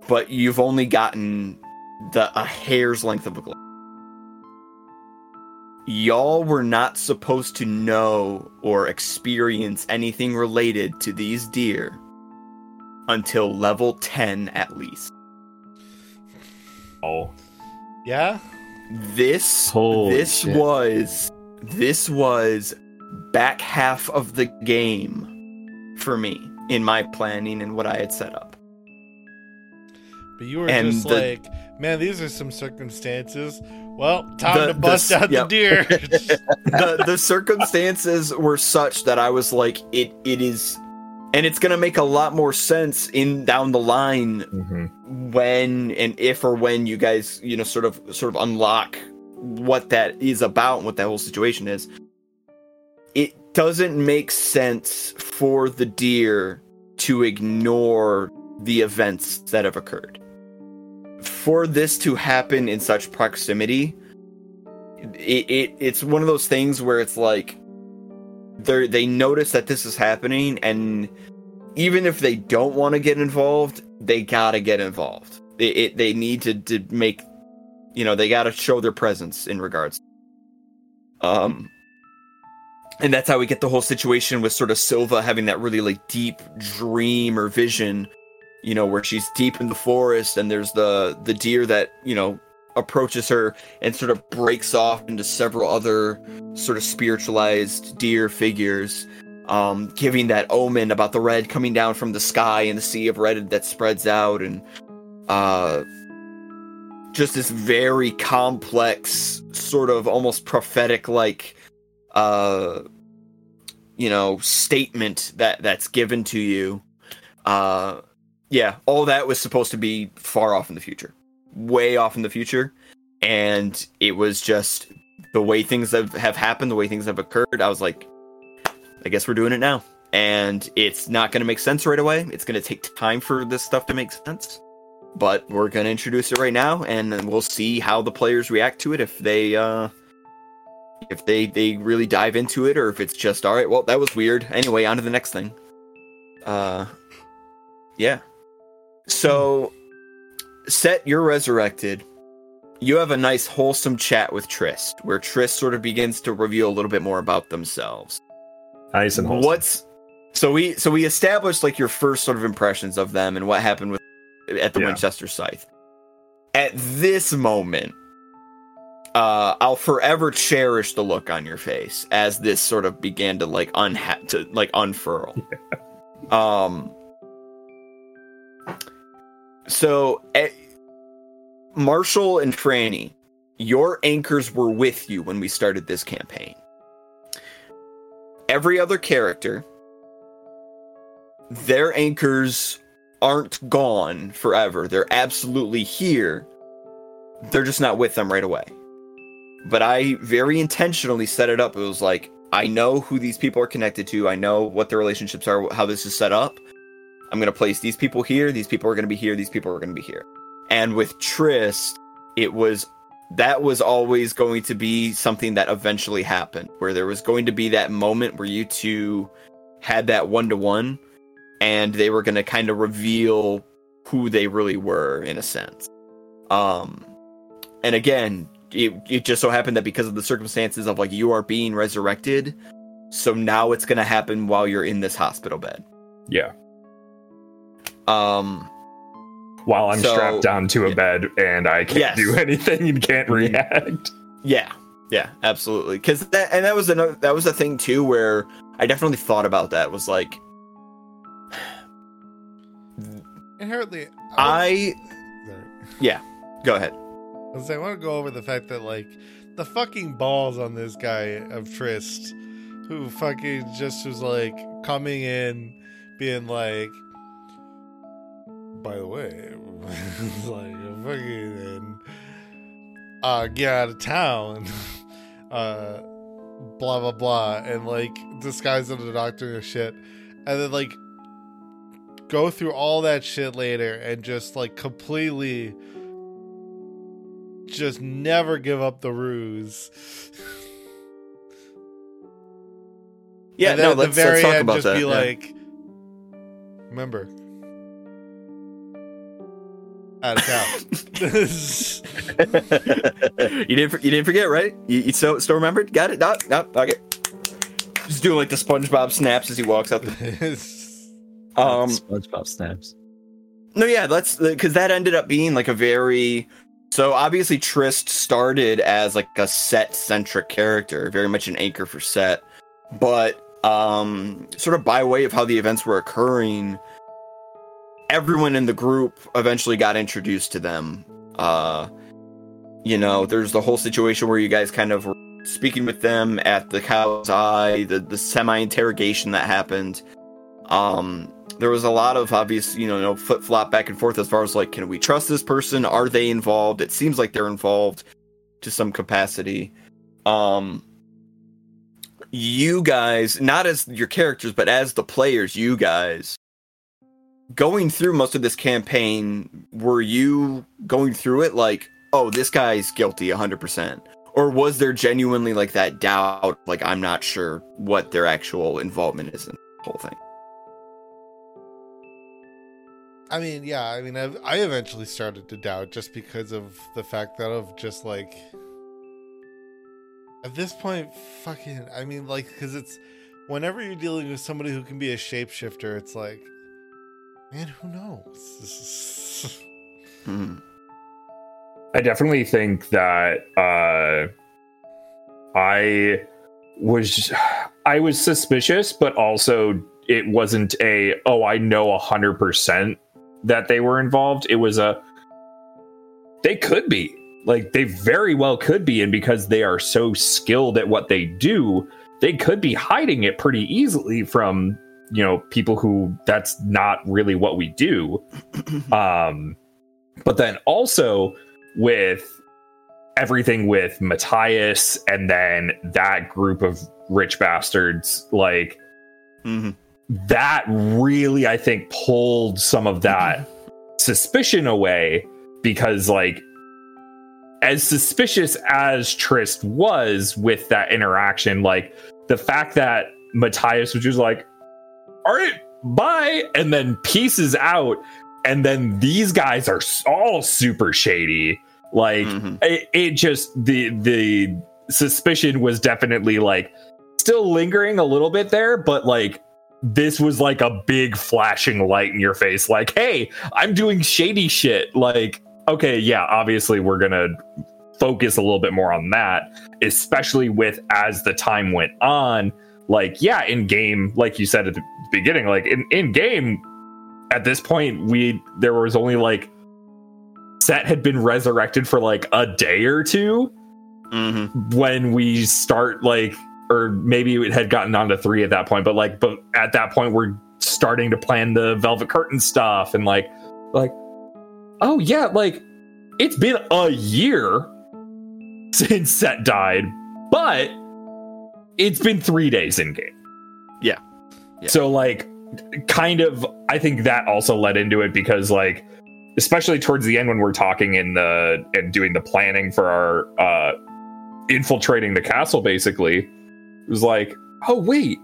But you've only gotten the a hair's length of a glimpse. Y'all were not supposed to know or experience anything related to these deer until level 10 at least. Oh, Yeah. This Holy this shit. was this was back half of the game for me in my planning and what I had set up. But you were And just the- like, man, these are some circumstances. Well, time The- to bust the- out yep. the deer. the the circumstances were such that I was like it it is and it's going to make a lot more sense in down the line hmm when and if or when you guys you know sort of sort of unlock what that is about and what that whole situation is it doesn't make sense for the deer to ignore the events that have occurred. For this to happen in such proximity it, it it's one of those things where it's like they they notice that this is happening and even if they don't want to get involved they gotta get involved. They, it, they need to, to make you know they gotta show their presence in regards. Um and that's how we get the whole situation with sort of silva having that really like deep dream or vision you know where she's deep in the forest and there's the the deer that you know approaches her and sort of breaks off into several other sort of spiritualized deer figures um, giving that omen about the red coming down from the sky and the sea of red that spreads out and uh, just this very complex sort of almost prophetic like uh, you know statement that that's given to you. Uh, yeah all that was supposed to be far off in the future way off in the future. And it was just the way things have, have happened the way things have occurred i was like i guess we're doing it now. And it's not going to make sense right away. It's going to take time for this stuff to make sense. But we're going to introduce it right now and then we'll see how the players react to it if they uh if they they really dive into it or if it's just all right well that was weird anyway on to the next thing uh yeah so set you're resurrected you have a nice wholesome chat with Trist where Trist sort of begins to reveal a little bit more about themselves nice and wholesome. what's so we so we established like your first sort of impressions of them and what happened with at the Yeah. Winchester scythe. At this moment, uh, I'll forever cherish the look on your face as this sort of began to like unha- to like unfurl. Um. So, eh, Marshall and Franny, your anchors were with you when we started this campaign every other character their anchors aren't gone forever they're absolutely here they're just not with them right away but i very intentionally set it up. It was like i know who these people are connected to. I know what their relationships are how this is set up. I'm going to place these people here, these people are going to be here, these people are going to be here. And with Trist, it was that was always going to be something that eventually happened, where there was going to be that moment where you two had that one to one, and they were going to kind of reveal who they really were in a sense. Um, and again, it, it just so happened that because of the circumstances of like you are being resurrected, so now it's going to happen while you're in this hospital bed. Yeah. Um, While I'm So- strapped down to a yeah. bed and I can't Yes. do anything and can't react. Yeah, yeah, absolutely. Because that and that was another that was a thing too where I definitely thought about that. Was like Inherently, I Yeah. go ahead. I want to go over the fact that like the fucking balls on this guy of Trist, who fucking just was like coming in, being like, by the way, like fucking uh get out of town, uh, blah blah blah, and like disguise as a doctor and shit, and then like go through all that shit later and just like completely just never give up the ruse. Yeah, and then no, at the let's, very let's talk end, about just that. be yeah. like, remember, out of town. you didn't you didn't forget, right? You, you still still remembered? Got it? No, no, okay. Just doing like the SpongeBob snaps as he walks out. The, um, SpongeBob snaps. No, yeah, that's because that ended up being like a very. So obviously, Trist started as like a set centric character, very much an anchor for set, but um, sort of by way of how the events were occurring, everyone in the group eventually got introduced to them. Uh, you know, there's the whole situation where you guys kind of were speaking with them at the cow's eye, the the semi interrogation that happened. Um, there was a lot of obvious, you know, flip flop back and forth as far as like, can we trust this person? Are they involved? It seems like they're involved to some capacity. Um, you guys, not as your characters, but as the players, you guys, going through most of this campaign, were you going through it like, oh, this guy's guilty 100%? Or was there genuinely like that doubt, like, I'm not sure what their actual involvement is in the whole thing? I mean, yeah, I mean, I've, I eventually started to doubt just because of the fact that of just like at this point, fucking, I mean, like, because it's whenever you're dealing with somebody who can be a shapeshifter, it's like, man, who knows? Hmm. I definitely think that uh, I was I was suspicious, but also it wasn't a oh I know a hundred percent that they were involved. It was a they could be like they very well could be, and because they are so skilled at what they do, they could be hiding it pretty easily from you know people who that's not really what we do. um, but then also with everything with Matthias and then that group of rich bastards, like hmm that really, I think, pulled some of that suspicion away because, like, as suspicious as Trist was with that interaction, like, the fact that Matthias was just like, all right, bye, and then pieces out, and then these guys are all super shady. Like, Mhm. it, it just the the suspicion was definitely like still lingering a little bit there but like this was like a big flashing light in your face like hey i'm doing shady shit. Like okay yeah obviously we're gonna focus a little bit more on that especially with as the time went on. Like yeah in game like you said at the beginning like in, in game at this point we there was only like set had been resurrected for like a day or two hmm when we start like or maybe it had gotten on to three at that point but like but at that point we're starting to plan the velvet curtain stuff and like like oh yeah like it's been a year since set died but it's been three days in game Yeah. Yeah. so like kind of I think that also led into it because like especially towards the end when we're talking in the and doing the planning for our uh infiltrating the castle basically was like oh wait.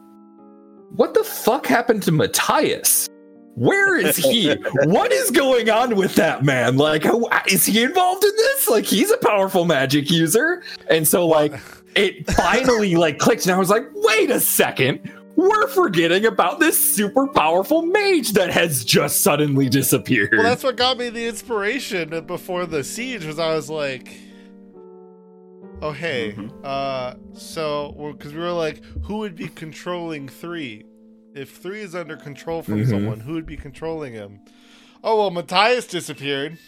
What the fuck happened to matthias? Where is he? What is going on with that man? Like how- is he involved in this? Like he's a powerful magic user. And so like it finally like clicked and i was like wait a second. We're forgetting about this super powerful mage that has just suddenly disappeared. Well, that's what got me the inspiration before the siege. Was I was like, oh hey, Mhm. uh, so because we were like, who would be controlling three? If three is under control from Mhm. someone, who would be controlling him? Oh well, Matthias disappeared.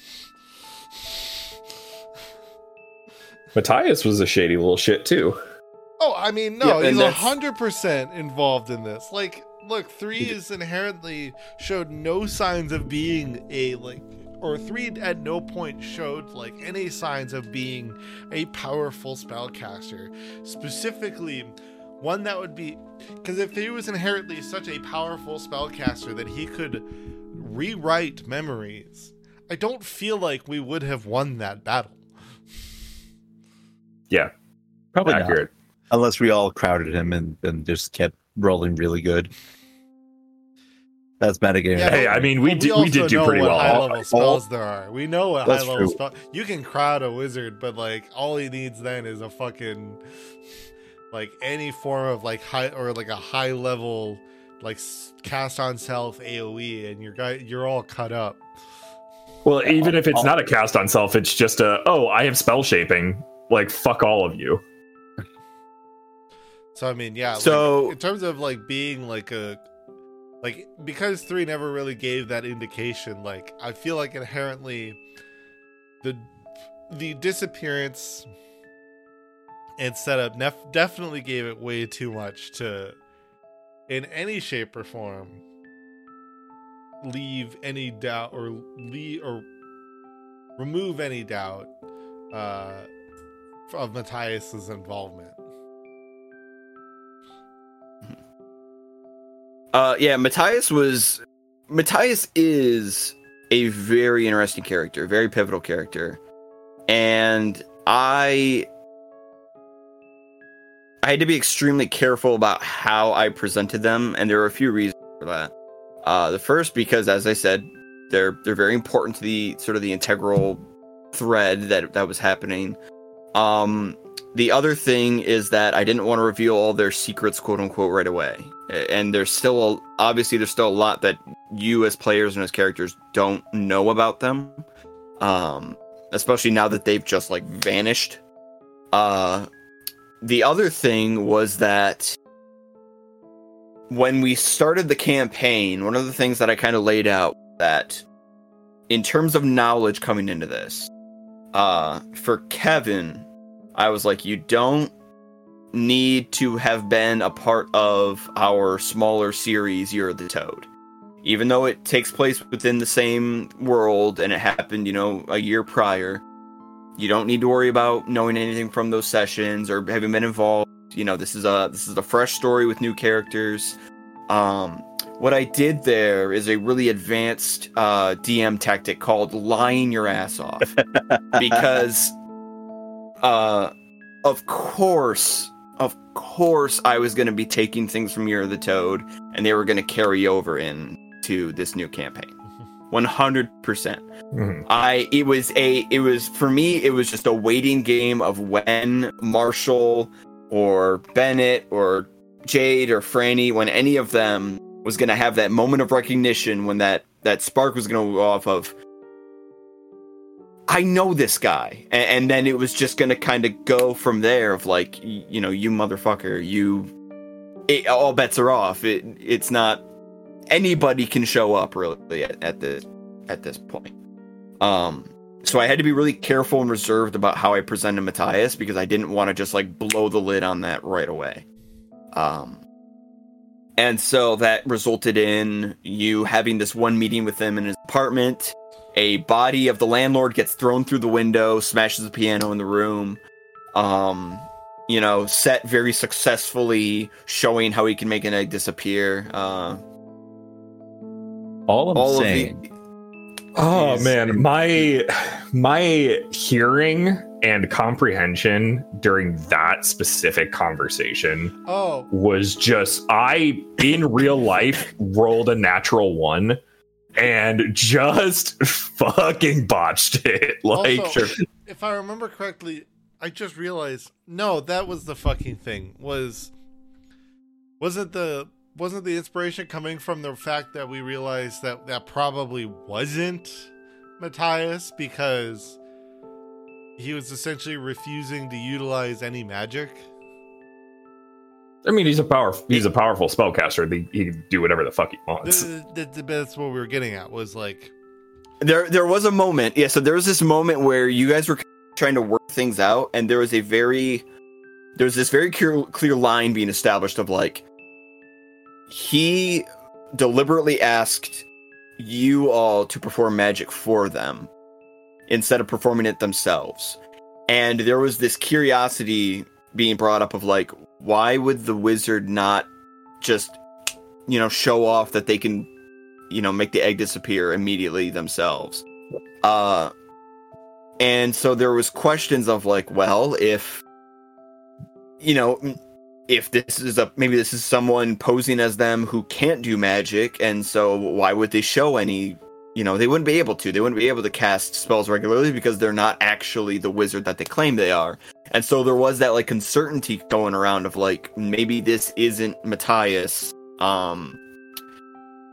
matthias was a shady little shit too Oh, I mean, no, Yeah, he's a hundred percent involved in this. Like, look, three is inherently showed no signs of being a like, or three at no point showed like any signs of being a powerful spellcaster. Specifically, one that would be because if he was inherently such a powerful spellcaster that he could rewrite memories, I don't feel like we would have won that battle. yeah Probably not. Unless we all crowded him and, and just kept rolling really good. That's metagaming. Yeah, Hey, I mean, we But did- we also did do know pretty what well. High level all- spells there are. We know what That's high level true. spell. You can crowd a wizard, but like all he needs then is a fucking like any form of like high or like a high level like cast on self AOE, and your guy you're all cut up. Well, even if it's not a cast on self, it's just a oh, I have spell shaping. Like fuck all of you. So I mean, yeah. So- like, in terms of like being like a like because three never really gave that indication. Like I feel like inherently the the disappearance and setup nef- definitely gave it way too much to in any shape or form leave any doubt or leave or remove any doubt uh of Matthias's involvement. Uh, yeah, Matthias was. Matthias is a very interesting character, very pivotal character, and I. I had to be extremely careful about how I presented them, and there are a few reasons for that. Uh, the first, because as I said, they're they're very important to the sort of the integral thread that that was happening. Um, the other thing is that I didn't want to reveal all their secrets, quote unquote, right away. And there's still a, obviously there's still a lot that you as players and as characters don't know about them. Um, especially now that they've just like vanished. Uh, the other thing was that when we started the campaign, one of the things that I kind of laid out that in terms of knowledge coming into this, uh, for Kevin, I was like, you don't need to have been a part of our smaller series, You're the Toad. Even though it takes place within the same world and it happened, you know, a year prior, you don't need to worry about knowing anything from those sessions or having been involved. You know, this is a this is a fresh story with new characters. Um, what I did there is a really advanced uh, DM tactic called lying your ass off because uh of course of course i was going to be taking things from year of the toad and they were going to carry over into this new campaign 100% Mhm. i it was a it was for me it was just a waiting game of when marshall or bennett or jade or franny when any of them was going to have that moment of recognition when that that spark was going to go off of I know this guy, and, and then it was just gonna kind of go from there. Of like, you know, you motherfucker, you, it, all bets are off. It, it's not anybody can show up really at, at this at this point. Um, so I had to be really careful and reserved about how I presented Matthias because I didn't want to just like blow the lid on that right away. Um, and so that resulted in you having this one meeting with him in his apartment a body of the landlord gets thrown through the window, smashes the piano in the room. Um, you know, set very successfully showing how he can make an egg disappear. Uh, All I'm all saying. of the Oh Jeez. man, my my hearing and comprehension during that specific conversation Oh, was just I in real life rolled a natural one and just fucking botched it. Like Also- if I remember correctly, I just realized no, that was the fucking thing. Was wasn't the wasn't the inspiration coming from the fact that we realized that that probably wasn't Matthias because he was essentially refusing to utilize any magic. I mean he's a power he's a powerful spellcaster. He, he can do whatever the fuck he wants. Th- th- th- That's what we were getting at. Was like, there there was a moment yeah so there was this moment where you guys were trying to work things out and there was a very there was this very clear, clear line being established of like he deliberately asked you all to perform magic for them instead of performing it themselves and there was this curiosity being brought up of like why would the wizard not just you know show off that they can you know make the egg disappear immediately themselves? Uh and so there was questions of like well if you know if this is a maybe this is someone posing as them who can't do magic and so why would they show any you know they wouldn't be able to. They wouldn't be able to cast spells regularly because they're not actually the wizard that they claim they are. And so there was that like uncertainty going around of like maybe this isn't matthias um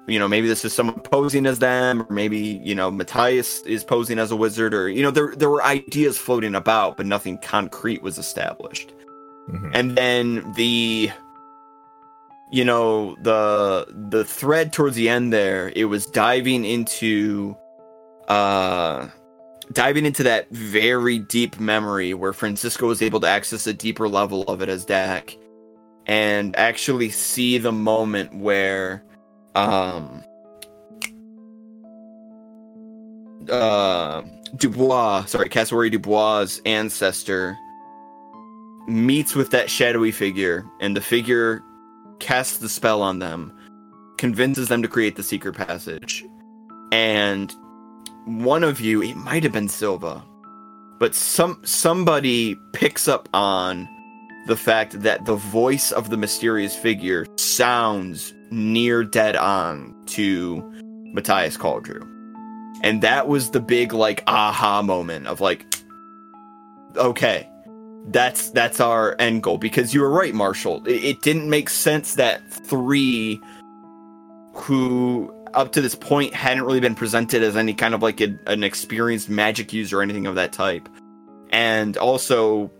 you know maybe this is someone posing as them or maybe you know matthias is posing as a wizard or you know there there were ideas floating about but nothing concrete was established. Mhm. and then the you know the the thread towards the end there it was diving into uh diving into that very deep memory where francisco was able to access a deeper level of it as dak and actually see the moment where um uh dubois sorry cassowary dubois ancestor meets with that shadowy figure, and the figure casts the spell on them, convinces them to create the secret passage. And one of you, it might have been Silva, but some somebody picks up on the fact that the voice of the mysterious figure sounds near dead on to Matthias Caldrew. And that was the big like aha moment of like okay, that's that's our end goal because you were right marshall. It, it didn't make sense that three who up to this point hadn't really been presented as any kind of like a, an experienced magic user or anything of that type. And also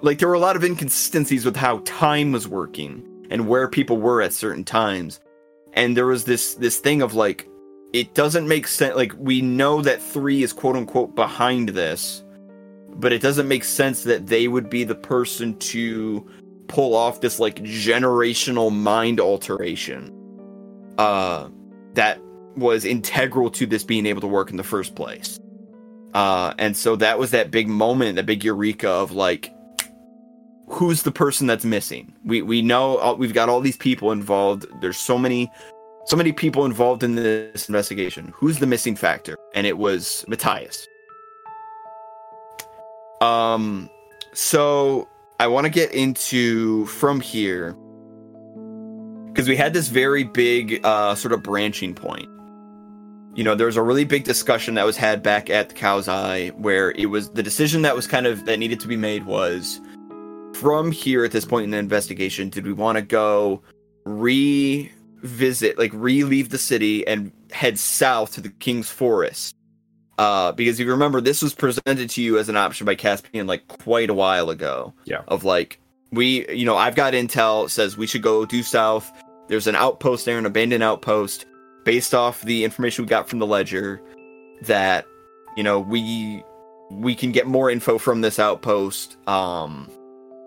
like there were a lot of inconsistencies with how time was working and where people were at certain times. And there was this this thing of like it doesn't make sense like we know that three is quote unquote behind this but it doesn't make sense that they would be the person to pull off this like generational mind alteration uh that was integral to this being able to work in the first place. Uh and so that was that big moment that big eureka of like who's the person that's missing? We we know uh, we've got all these people involved. There's so many so many people involved in this investigation. Who's the missing factor? And it was matthias um, so I want to get into from here because we had this very big uh, sort of branching point. You know, there was a really big discussion that was had back at the Cow's Eye where it was the decision that was kind of that needed to be made was from here at this point in the investigation, did we want to go revisit, like re-leave the city and head south to the King's Forest? Uh, because if you remember, this was presented to you as an option by Caspian like quite a while ago. Yeah. Of like, we, you know, I've got intel says we should go due south. There's an outpost there, an abandoned outpost, based off the information we got from the ledger. That, you know, we we can get more info from this outpost. Um,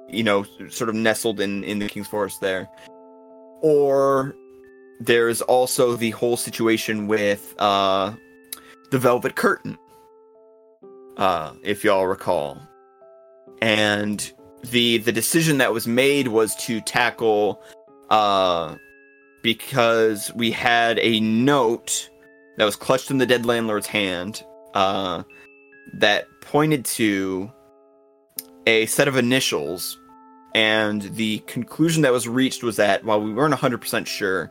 you know, sort of nestled in in the King's Forest there, or there's also the whole situation with uh the Velvet Curtain, uh, if y'all recall. And the the decision that was made was to tackle uh, because we had a note that was clutched in the dead landlord's hand uh, that pointed to a set of initials. And the conclusion that was reached was that while we weren't 100% sure,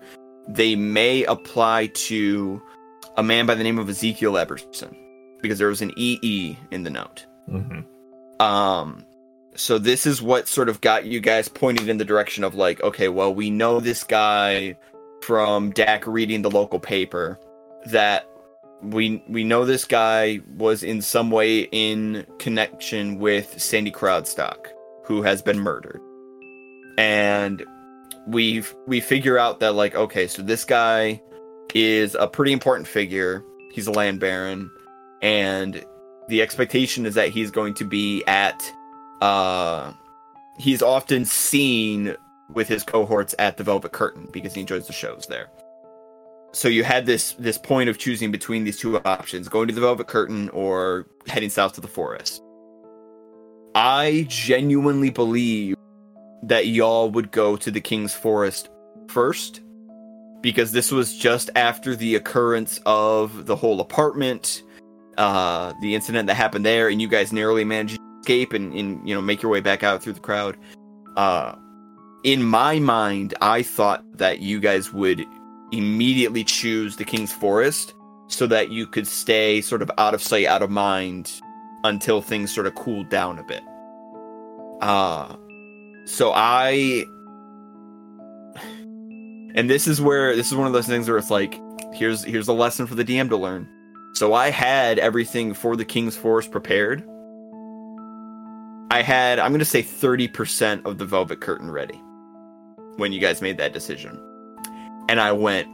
they may apply to a man by the name of Ezekiel Eberson because there was an EE in the note. Mhm. Um, so this is what sort of got you guys pointed in the direction of like, okay, well, we know this guy from Dak reading the local paper that we we know this guy was in some way in connection with Sandy Crowdstock, who has been murdered, and we we figure out that like, okay, so this guy is a pretty important figure. He's a land baron, and the expectation is that he's going to be at uh he's often seen with his cohorts at the Velvet Curtain because he enjoys the shows there. So you had this this point of choosing between these two options, going to the Velvet Curtain or heading south to the forest. I genuinely believe that y'all would go to the King's Forest first because this was just after the occurrence of the whole apartment uh the incident that happened there and you guys narrowly managed to escape and, and you know make your way back out through the crowd. Uh in my mind i thought that you guys would immediately choose the king's forest so that you could stay sort of out of sight out of mind until things sort of cooled down a bit. Uh so i and this is where this is one of those things where it's like here's here's a lesson for the dm to learn so I had everything for the King's Forest prepared. I had, I'm going to say 30% of the Velvet Curtain ready when you guys made that decision. And I went,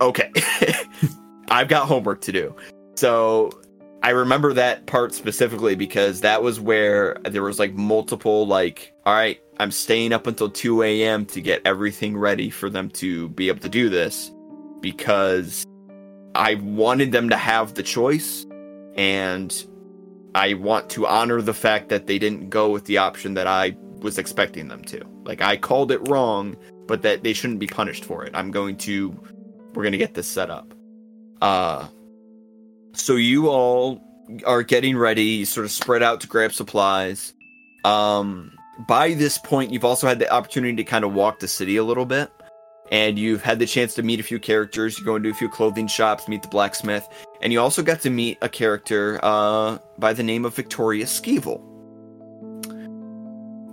okay, I've got homework to do. So I remember that part specifically because that was where there was like multiple, like, all right, I'm staying up until 2 a.m. to get everything ready for them to be able to do this because I wanted them to have the choice, and I want to honor the fact that they didn't go with the option that I was expecting them to. Like I called it wrong, but that they shouldn't be punished for it. I'm going to we're going to get this set up. Uh so you all are getting ready, sort of spread out to grab supplies. Um by this point you've also had the opportunity to kind of walk the city a little bit and you've had the chance to meet a few characters. You go into a few clothing shops, meet the blacksmith, and you also got to meet a character uh, by the name of Victoria Skeevil.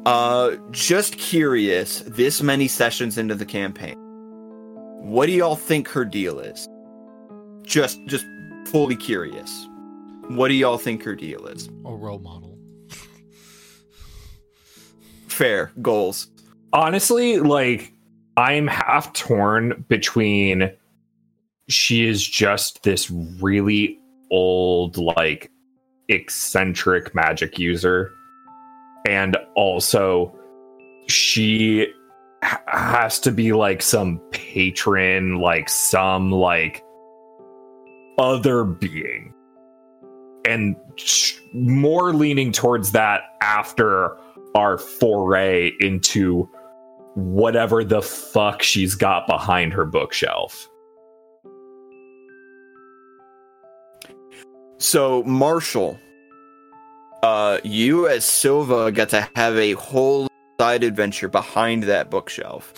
Uh, just curious, this many sessions into the campaign, what do y'all think her deal is? Just, just fully curious. What do y'all think her deal is? A role model. Fair goals. honestly, like I'm half torn between she is just this really old, like eccentric magic user, and also she has to be like some patron, like some like other being. And more leaning towards that after our foray into whatever the fuck she's got behind her bookshelf. So, Marshall, uh, you as Silva got to have a whole side adventure behind that bookshelf,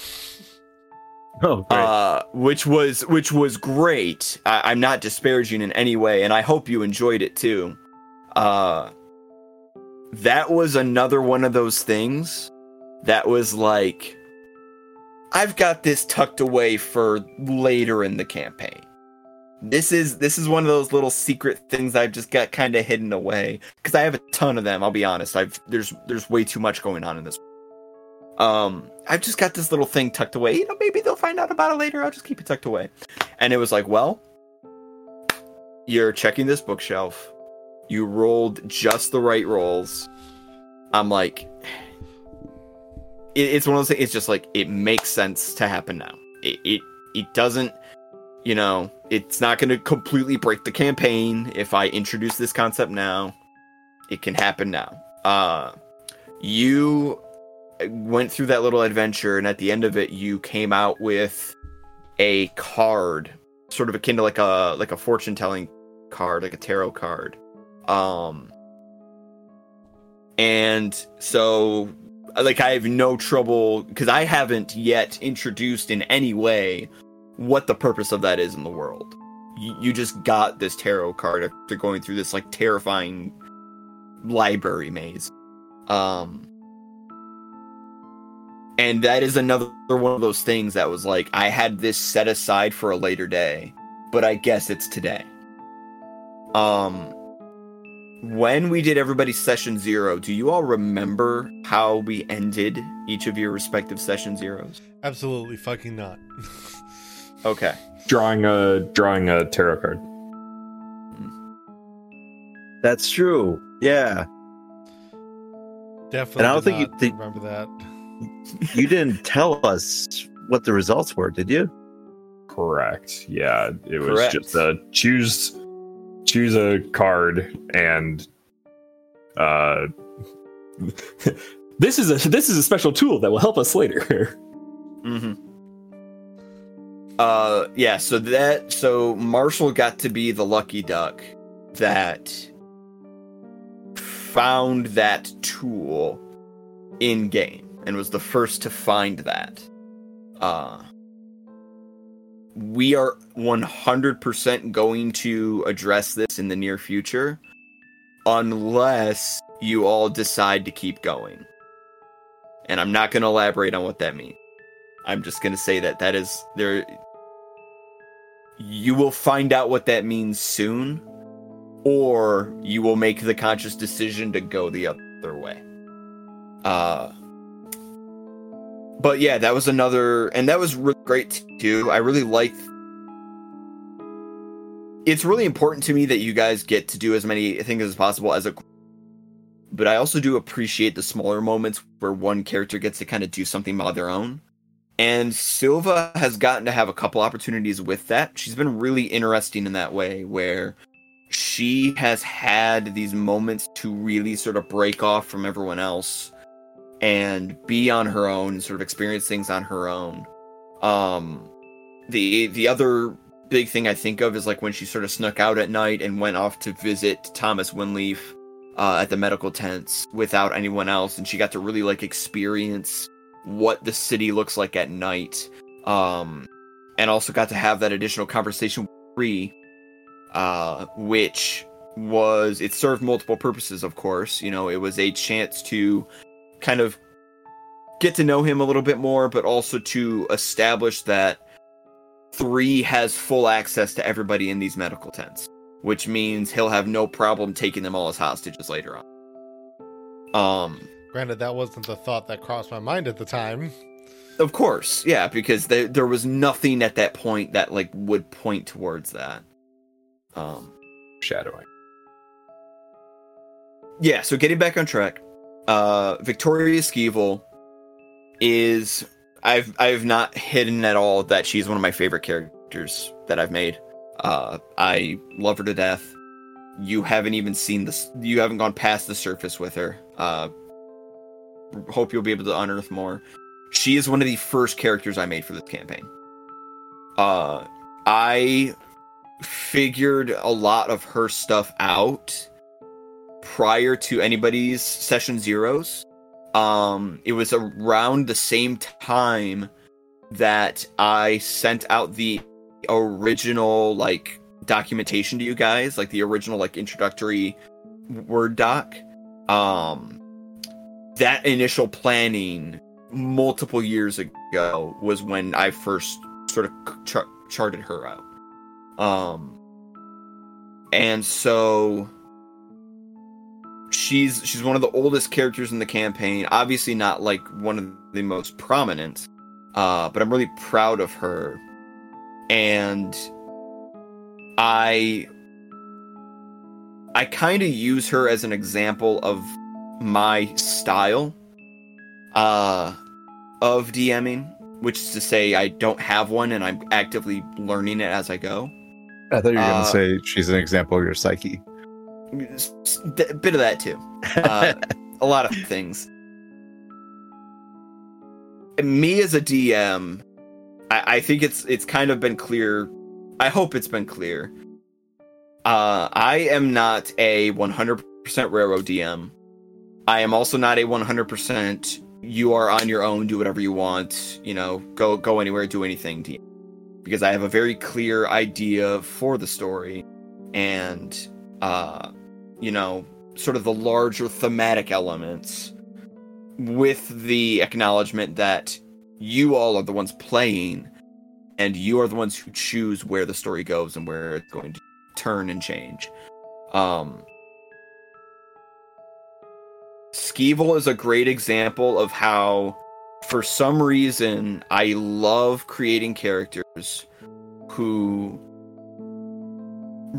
Oh, great. uh, which was which was great. I, I'm not disparaging in any way, and I hope you enjoyed it too. Uh, that was another one of those things that was like, I've got this tucked away for later in the campaign. This is this is one of those little secret things I've just got kind of hidden away because I have a ton of them. I'll be honest. I've there's there's way too much going on in this. Um, I've just got this little thing tucked away. You know, maybe they'll find out about it later. I'll just keep it tucked away. And it was like, well, you're checking this bookshelf. You rolled just the right rolls. I'm like, it, it's one of those things. It's just like it makes sense to happen now. It it it doesn't. You know, it's not going to completely break the campaign if I introduce this concept now. It can happen now. Uh, you went through that little adventure, and at the end of it, you came out with a card, sort of akin to like a like a fortune telling card, like a tarot card. Um, and so like I have no trouble because I haven't yet introduced in any way what the purpose of that is in the world. You, you just got this tarot card after going through this like terrifying library maze. Um and that is another one of those things that was like I had this set aside for a later day, but I guess it's today. Um when we did everybody's session zero, do you all remember how we ended each of your respective session zeros? Absolutely fucking not. Okay. Drawing a drawing a tarot card. That's true. Yeah. Definitely. And I don't think you not did- remember that. You didn't tell us what the results were, did you? Correct. Yeah, it was Correct. just a choose choose a card and uh this is a this is a special tool that will help us later. Mm-hmm. Uh, yeah. So that so Marshall got to be the lucky duck that found that tool in game and was the first to find that. Uh, we are 100% going to address this in the near future unless you all decide to keep going. And I'm not going to elaborate on what that means. I'm just going to say that that is there you will find out what that means soon or you will make the conscious decision to go the other way. Uh but yeah, that was another and that was really great too. I really liked it's really important to me that you guys get to do as many things as possible as a but I also do appreciate the smaller moments where one character gets to kind of do something by their own. And Silva has gotten to have a couple opportunities with that. She's been really interesting in that way where she has had these moments to really sort of break off from everyone else and be on her own sort of experience things on her own. Um the the other big thing I think of is like when she sort of snuck out at night and went off to visit Thomas Winleaf uh, at the medical tents without anyone else, and she got to really like experience what the city looks like at night. Um, and also got to have that additional conversation with Bree, uh, which was it served multiple purposes. Of course, you know, it was a chance to kind of get to know him a little bit more, but also to establish that three has full access to everybody in these medical tents which means he'll have no problem taking them all as hostages later on. Um, Granted, that wasn't the thought that crossed my mind at the time. of course, yeah, because there there was nothing at that point that like would point towards that. Um, Shadowing. yeah, so getting back on track, uh, Victoria Skeevil is I've I've not hidden at all that she's one of my favorite characters that I've made. Uh, I love her to death. You haven't even seen this. You haven't gone past the surface with her. Uh, hope you'll be able to unearth more. She is one of the first characters I made for this campaign. Uh, I figured a lot of her stuff out prior to anybody's session zeros. Um, it was around the same time that I sent out the original like documentation to you guys, like the original like introductory word doc. Um, that initial planning multiple years ago was when I first sort of char- charted her out. Um, and so she's she's one of the oldest characters in the campaign. Obviously, not like one of the most prominent, uh, but I'm really proud of her. And I I kind of use her as an example of my style uh of DMing, which is to say I don't have one and I'm actively learning it as I go. I thought you were Uh, going to say she's an example of your psyche. A bit of that too. Uh, a lot of things. me as a DM, I, I think it's it's kind of been clear. I hope it's been clear. Uh, I am not a 100% railroad DM. I am also not a 100% you are on your own, do whatever you want, you know, go go anywhere, do anything DM. Because I have a very clear idea for the story and uh you know, sort of the larger thematic elements with the acknowledgement that you all are the ones playing and you are the ones who choose where the story goes and where it's going to turn and change. Um Skeevil is a great example of how for some reason I love creating characters who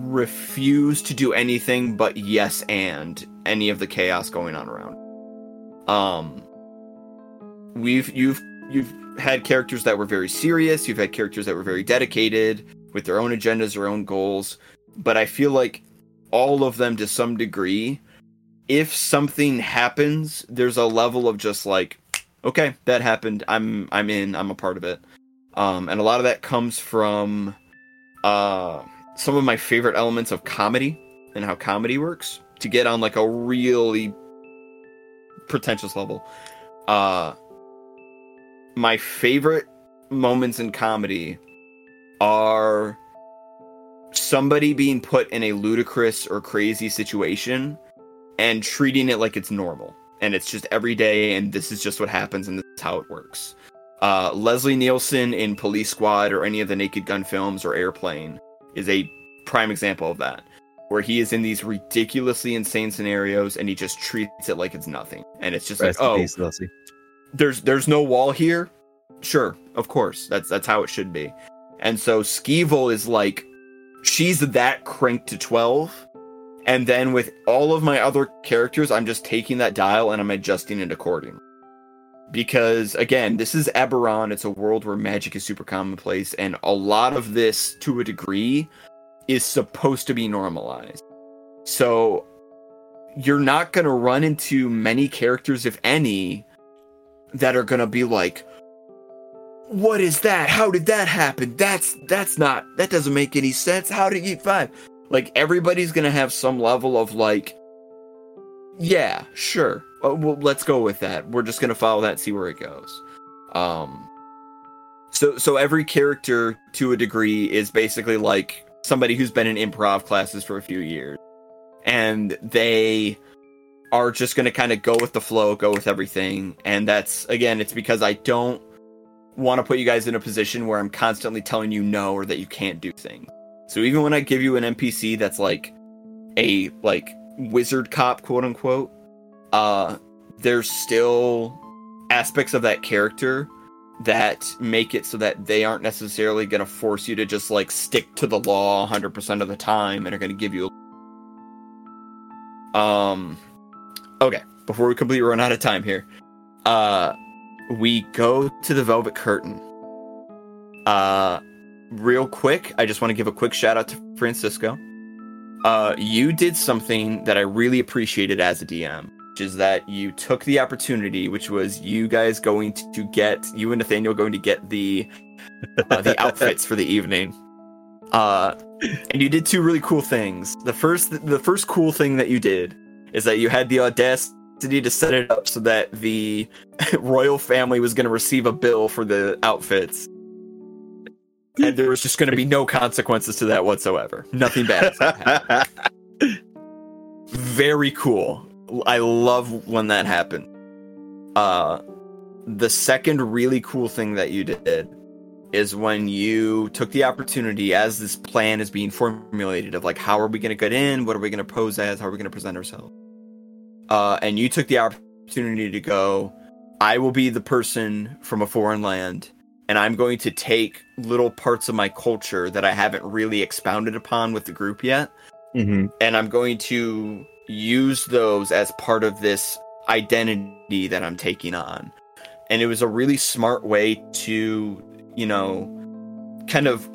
refuse to do anything but yes and any of the chaos going on around. Um we've you've you've had characters that were very serious, you've had characters that were very dedicated with their own agendas, their own goals, but I feel like all of them to some degree if something happens, there's a level of just like okay, that happened. I'm I'm in, I'm a part of it. Um and a lot of that comes from uh some of my favorite elements of comedy and how comedy works to get on like a really pretentious level. Uh my favorite moments in comedy are somebody being put in a ludicrous or crazy situation and treating it like it's normal and it's just every day and this is just what happens and this is how it works. Uh, Leslie Nielsen in Police Squad or any of the Naked Gun films or Airplane is a prime example of that, where he is in these ridiculously insane scenarios and he just treats it like it's nothing, and it's just Rest like, oh, peace, there's there's no wall here. Sure, of course, that's that's how it should be. And so Skeevil is like, she's that cranked to twelve, and then with all of my other characters, I'm just taking that dial and I'm adjusting it accordingly. Because again, this is Eberron. It's a world where magic is super commonplace, and a lot of this, to a degree, is supposed to be normalized. So you're not going to run into many characters, if any, that are going to be like, "What is that? How did that happen? That's that's not that doesn't make any sense. How did you five?" Like everybody's going to have some level of like, "Yeah, sure. Uh, well, let's go with that. We're just to follow that, see where it goes." Um. So so every character, to a degree, is basically like somebody who's been in improv classes for a few years and they are just to kind of go with the flow, go with everything. And that's again, it's because I don't want to put you guys in a position where I'm constantly telling you no or that you can't do things. So even when I give you an NPC that's like a like wizard cop, quote unquote, uh, there's still aspects of that character that make it so that they aren't necessarily going to force you to just like stick to the law 100% of the time and are going to give you a... um okay before we completely run out of time here uh we go to the velvet curtain. Uh real quick i just want to give a quick shout out to francisco. Uh you did something that i really appreciated as a dm which is that you took the opportunity, which was you guys going to get you and Nathaniel going to get the uh, the outfits for the evening. Uh, and you did two really cool things. The first the first cool thing that you did is that you had the audacity to set it up so that the royal family was going to receive a bill for the outfits. And there was just going to be no consequences to that whatsoever. Nothing bad. is gonna happen. Very cool. I love when that happened. Uh the second really cool thing that you did is when you took the opportunity as this plan is being formulated of like how are we going to get in, what are we going to pose as, how are we going to present ourselves. Uh and you took the opportunity to go I will be the person from a foreign land and I'm going to take little parts of my culture that I haven't really expounded upon with the group yet hmm and I'm going to use those as part of this identity that I'm taking on. And it was a really smart way to, you know, kind of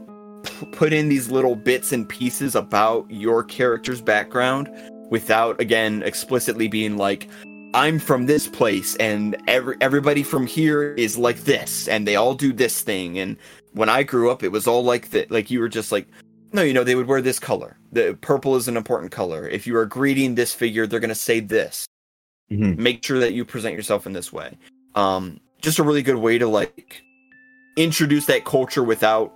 p- put in these little bits and pieces about your character's background without, again, explicitly being like, I'm from this place and every everybody from here is like this and they all do this thing and when I grew up it was all like that like you were just like no you know they would wear this color the purple is an important color if you are greeting this figure they're going to say this Mhm. make sure that you present yourself in this way um just a really good way to like introduce that culture without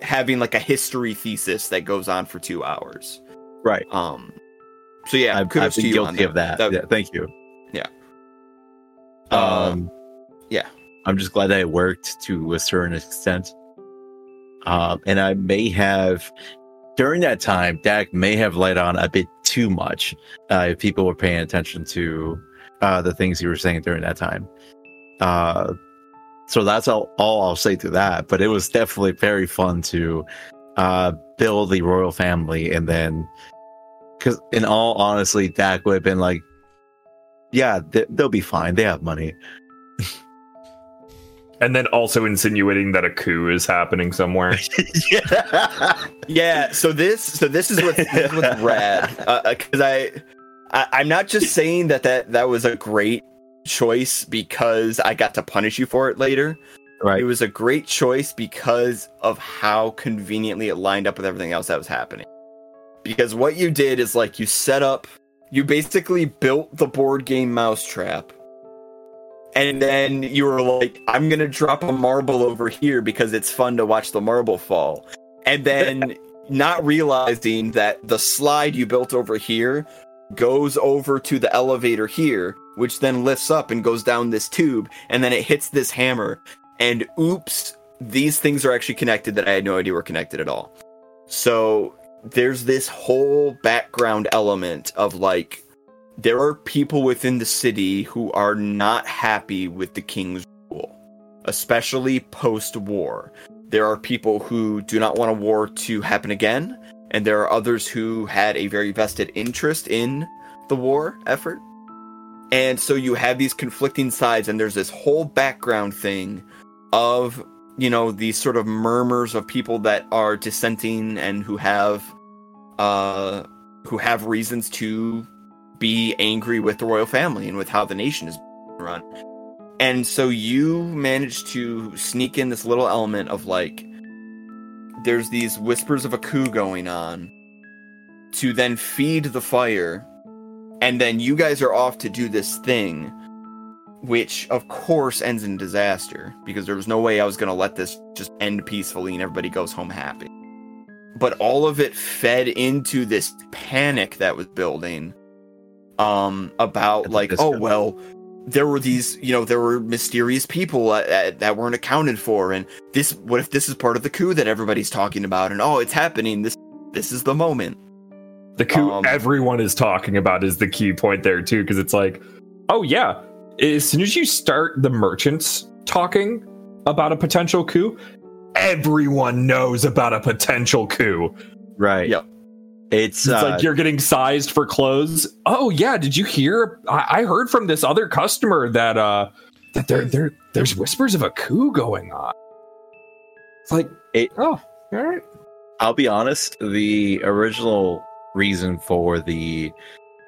having like a history thesis that goes on for 2 hours Right. um so yeah I've, kudos I've been to you on guilty of that. yeah, thank you. Yeah. Uh, Um, yeah. I'm just glad that it worked to a certain extent. Um, and I may have, during that time, Dak may have let on a bit too much uh, if people were paying attention to uh, the things you were saying during that time. Uh, so that's all, all I'll say to that. But it was definitely very fun to uh, build the royal family. And then, because in all honestly, Dak would have been like, yeah, they, they'll be fine. They have money. And then also insinuating that a coup is happening somewhere. yeah. Yeah, so this so this is what's, this is what's rad uh, uh, because I, I I'm not just saying that that that was a great choice because I got to punish you for it later. Right. It was a great choice because of how conveniently it lined up with everything else that was happening. Because what you did is like you set up, you basically built the board game mousetrap. And then you were like, I'm gonna drop a marble over here because it's fun to watch the marble fall. And then not realizing that the slide you built over here goes over to the elevator here, which then lifts up and goes down this tube, and then it hits this hammer. And oops, these things are actually connected that I had no idea were connected at all. So there's this whole background element of like, there are people within the city who are not happy with the king's rule, especially post war. There are people who do not want a war to happen again, and there are others who had a very vested interest in the war effort. And so you have these conflicting sides, and there's this whole background thing of, you know, these sort of murmurs of people that are dissenting and who have, uh, who have reasons to be angry with the royal family and with how the nation is run. And so you managed to sneak in this little element of like, there's these whispers of a coup going on to then feed the fire. And then you guys are off to do this thing, which of course ends in disaster because there was no way I was going to let this just end peacefully and everybody goes home happy. But all of it fed into this panic that was building um about That's like oh well there were these you know there were mysterious people uh, uh, that weren't accounted for and this what if this is part of the coup that everybody's talking about and oh it's happening this this is the moment The coup Um, everyone is talking about is the key point there too, because it's like, oh yeah, as soon as you start the merchants talking about a potential coup, everyone knows about a potential coup. Right. Yep. It's, It's uh, like you're getting sized for clothes. Oh yeah, did you hear? I, I heard from this other customer that uh that there there there's whispers of a coup going on. It's like It- oh all right. I'll be honest, the original reason for the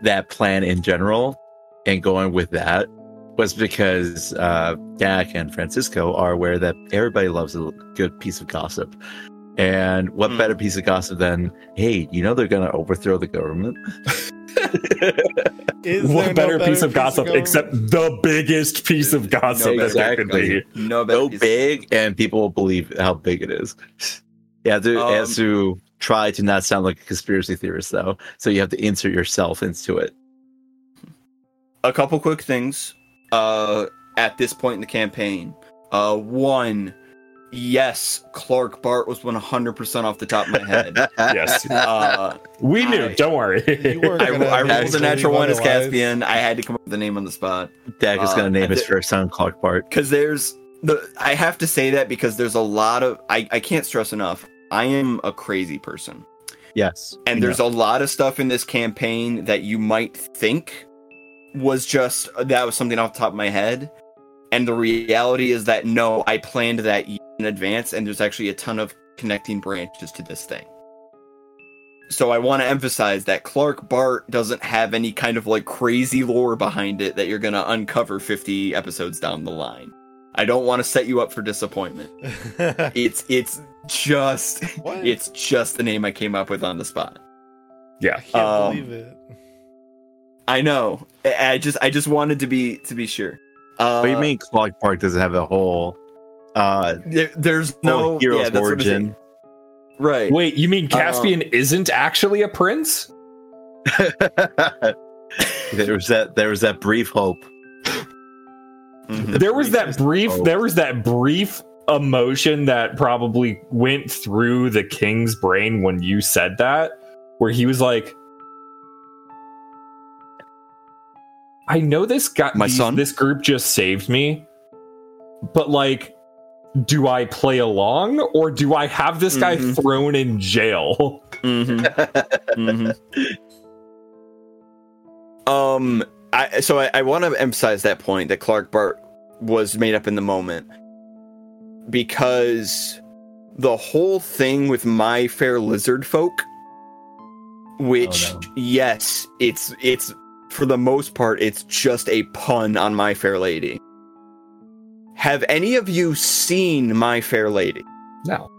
that plan in general and going with that was because uh Dak and Francisco are aware that everybody loves a good piece of gossip. And what Hmm. better piece of gossip than, hey, you know they're gonna overthrow the government? Is what there no better, piece of gossip going? except the biggest piece of gossip that there could Exactly. be? no better Go piece- big and people will believe how big it is. Yeah, to, Um, has to try to not sound like a conspiracy theorist though. So you have to insert yourself into it. a couple quick things uh at this point in the campaign uh one yes clark bart was 100% off the top of my head Yes, uh we knew. I- don't worry. I, gonna I rolled a natural one as caspian i had to come up with a name on the spot Dak is Uh, going to name his th- first son Clark Bart. because there's the I have to say that because there's a lot of I I can't stress enough. I am a crazy person, Yes, and there's a lot of stuff in this campaign that you might think was just that was something off the top of my head, and the reality is that no, I planned that in advance, and there's actually a ton of connecting branches to this thing. so I want to emphasize that Clark Bart doesn't have any kind of like crazy lore behind it that you're going to uncover 50 episodes down the line. I don't want to set you up for disappointment. It's it's just What? it's just the name I came up with on the spot. Yeah. I can't um, believe it. I know. I I just I just wanted to be to be sure. Uh, what do you mean Clark Park doesn't have a whole uh there- there's no whole hero's yeah, that's what I'm saying. origin? Right. Wait, you mean Caspian isn't actually a prince? there was that there was that brief hope. Mhm. there was that brief Oh. there was that brief emotion that probably went through the king's brain when you said that where he was like I know this guy My these- son? this group just saved me but like do I play along or do I have this guy Mhm. thrown in jail? Mhm. Mhm. Um, I so I, I want to emphasize that point that Clark Bart was made up in the moment because the whole thing with My Fair Lizard Folk, which Oh, no. yes, it's it's for the most part it's just a pun on My Fair Lady. Have any of you seen My Fair Lady? No.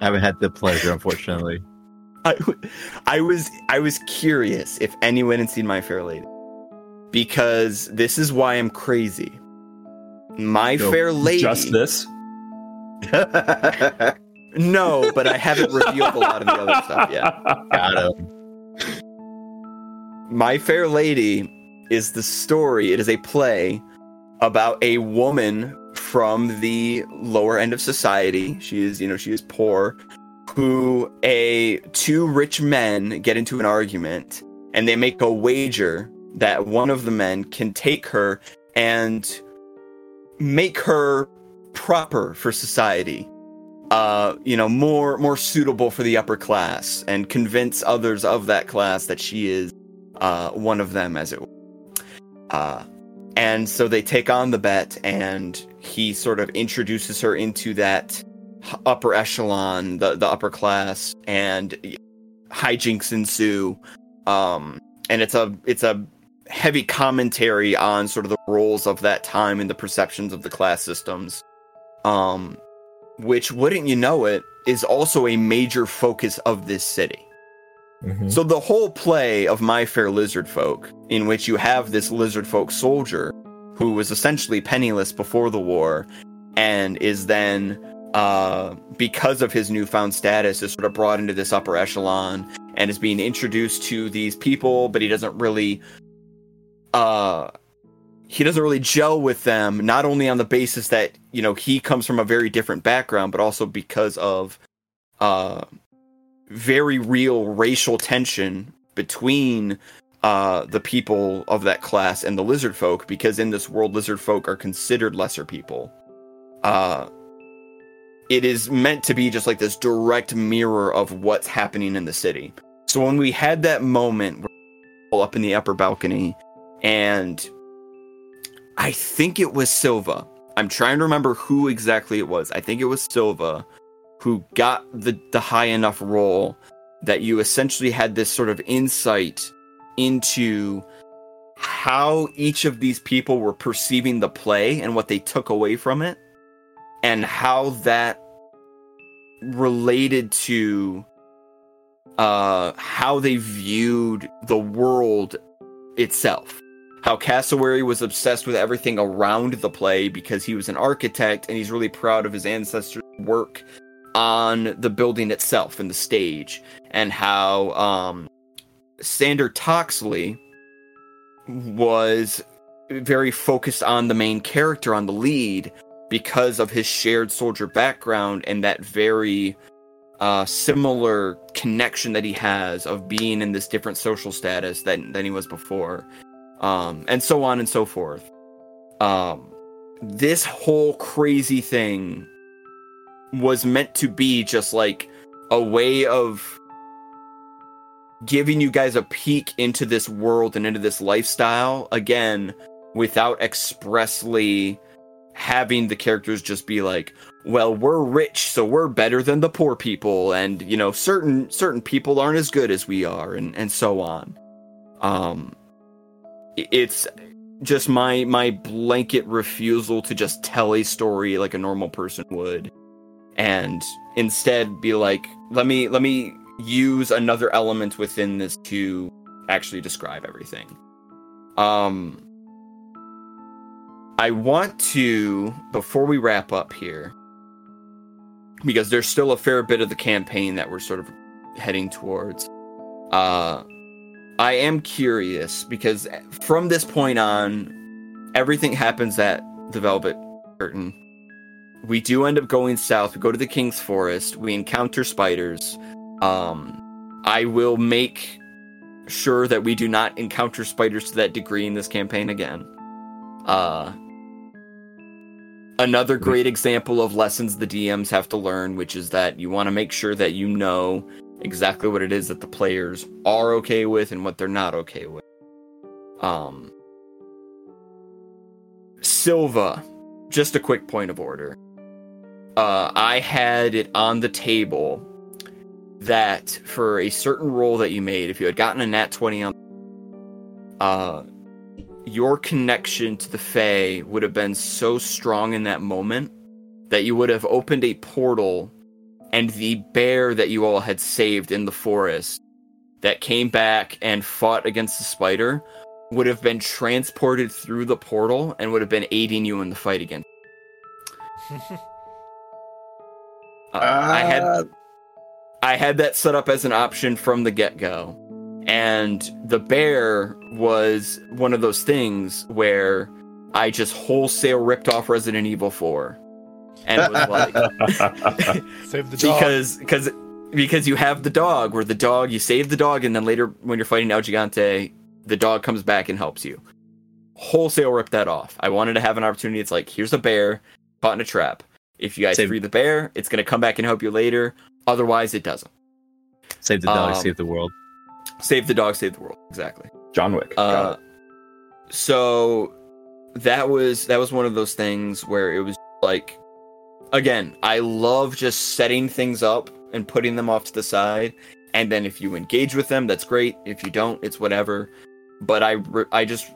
I haven't had the pleasure, unfortunately. I, w- I was I was curious if anyone had seen My Fair Lady because this is why I'm crazy. My Go. Fair Lady. Just this? No, but I haven't revealed a lot of the other stuff yet. Got him. My Fair Lady is the story. It is a play about a woman from the lower end of society. She is, you know, she is poor. Who a two rich men get into an argument, and they make a wager that one of the men can take her and make her proper for society. Uh, you know, more more suitable for the upper class, and convince others of that class that she is uh, one of them, as it were. Uh, and so they take on the bet, and he sort of introduces her into that upper echelon, the, the upper class, and hijinks ensue. Um, and it's a it's a heavy commentary on sort of the roles of that time and the perceptions of the class systems. Um, which wouldn't you know it is also a major focus of this city. Mhm. So the whole play of My Fair Lizard Folk, in which you have this lizard folk soldier who was essentially penniless before the war, and is then, uh, because of his newfound status, is sort of brought into this upper echelon and is being introduced to these people, but he doesn't really, uh, he doesn't really gel with them. Not only on the basis that you know he comes from a very different background, but also because of, uh, very real racial tension between uh, the people of that class and the lizard folk because in this world lizard folk are considered lesser people. Uh, it is meant to be just like this direct mirror of what's happening in the city. So when we had that moment up in the upper balcony and i think it was silva. I'm trying to remember who exactly it was. I think it was silva who got the, the high enough role that you essentially had this sort of insight into how each of these people were perceiving the play and what they took away from it and how that related to uh how they viewed the world itself. How cassowary was obsessed with everything around the play because he was an architect and he's really proud of his ancestors work on the building itself and the stage and how um Sander Toxley was very focused on the main character on the lead because of his shared soldier background and that very uh, similar connection that he has of being in this different social status than, than he was before um, and so on and so forth. Um, this whole crazy thing was meant to be just like a way of giving you guys a peek into this world and into this lifestyle again without expressly having the characters just be like, well, we're rich, so we're better than the poor people, and you know, certain certain people aren't as good as we are, and and so on. Um, it's just my my blanket refusal to just tell a story like a normal person would, and instead be like, let me let me use another element within this to actually describe everything. Um, I want to before we wrap up here because there's still a fair bit of the campaign that we're sort of heading towards. Uh, I am curious because from this point on, everything happens at the Velvet Curtain. We do end up going south. We go to the King's Forest. We encounter spiders. Um, I will make sure that we do not encounter spiders to that degree in this campaign again. Uh, another great example of lessons the DMs have to learn, which is that you want to make sure that you know exactly what it is that the players are okay with and what they're not okay with. Um, Silva, just a quick point of order. Uh, I had it on the table that for a certain roll that you made, if you had gotten a nat 20 on uh your connection to the Fae would have been so strong in that moment that you would have opened a portal and the bear that you all had saved in the forest that came back and fought against the spider would have been transported through the portal and would have been aiding you in the fight again. Uh, I had I had that set up as an option from the get go. And the bear was one of those things where I just wholesale ripped off Resident Evil 4. And was like, Save the dog. because because because you have the dog where the dog you save the dog and then later when you're fighting El Gigante the dog comes back and helps you wholesale rip that off i wanted to have an opportunity it's like here's a bear caught in a trap if you guys Save- free the bear it's going to come back and help you later. Otherwise it doesn't. Save the dog, Um, save the world. save the dog save the world. Exactly. John Wick. uh, so that was that was one of those things where it was like again i love just setting things up and putting them off to the side. And then if you engage with them that's great. If you don't it's whatever. But i re- i just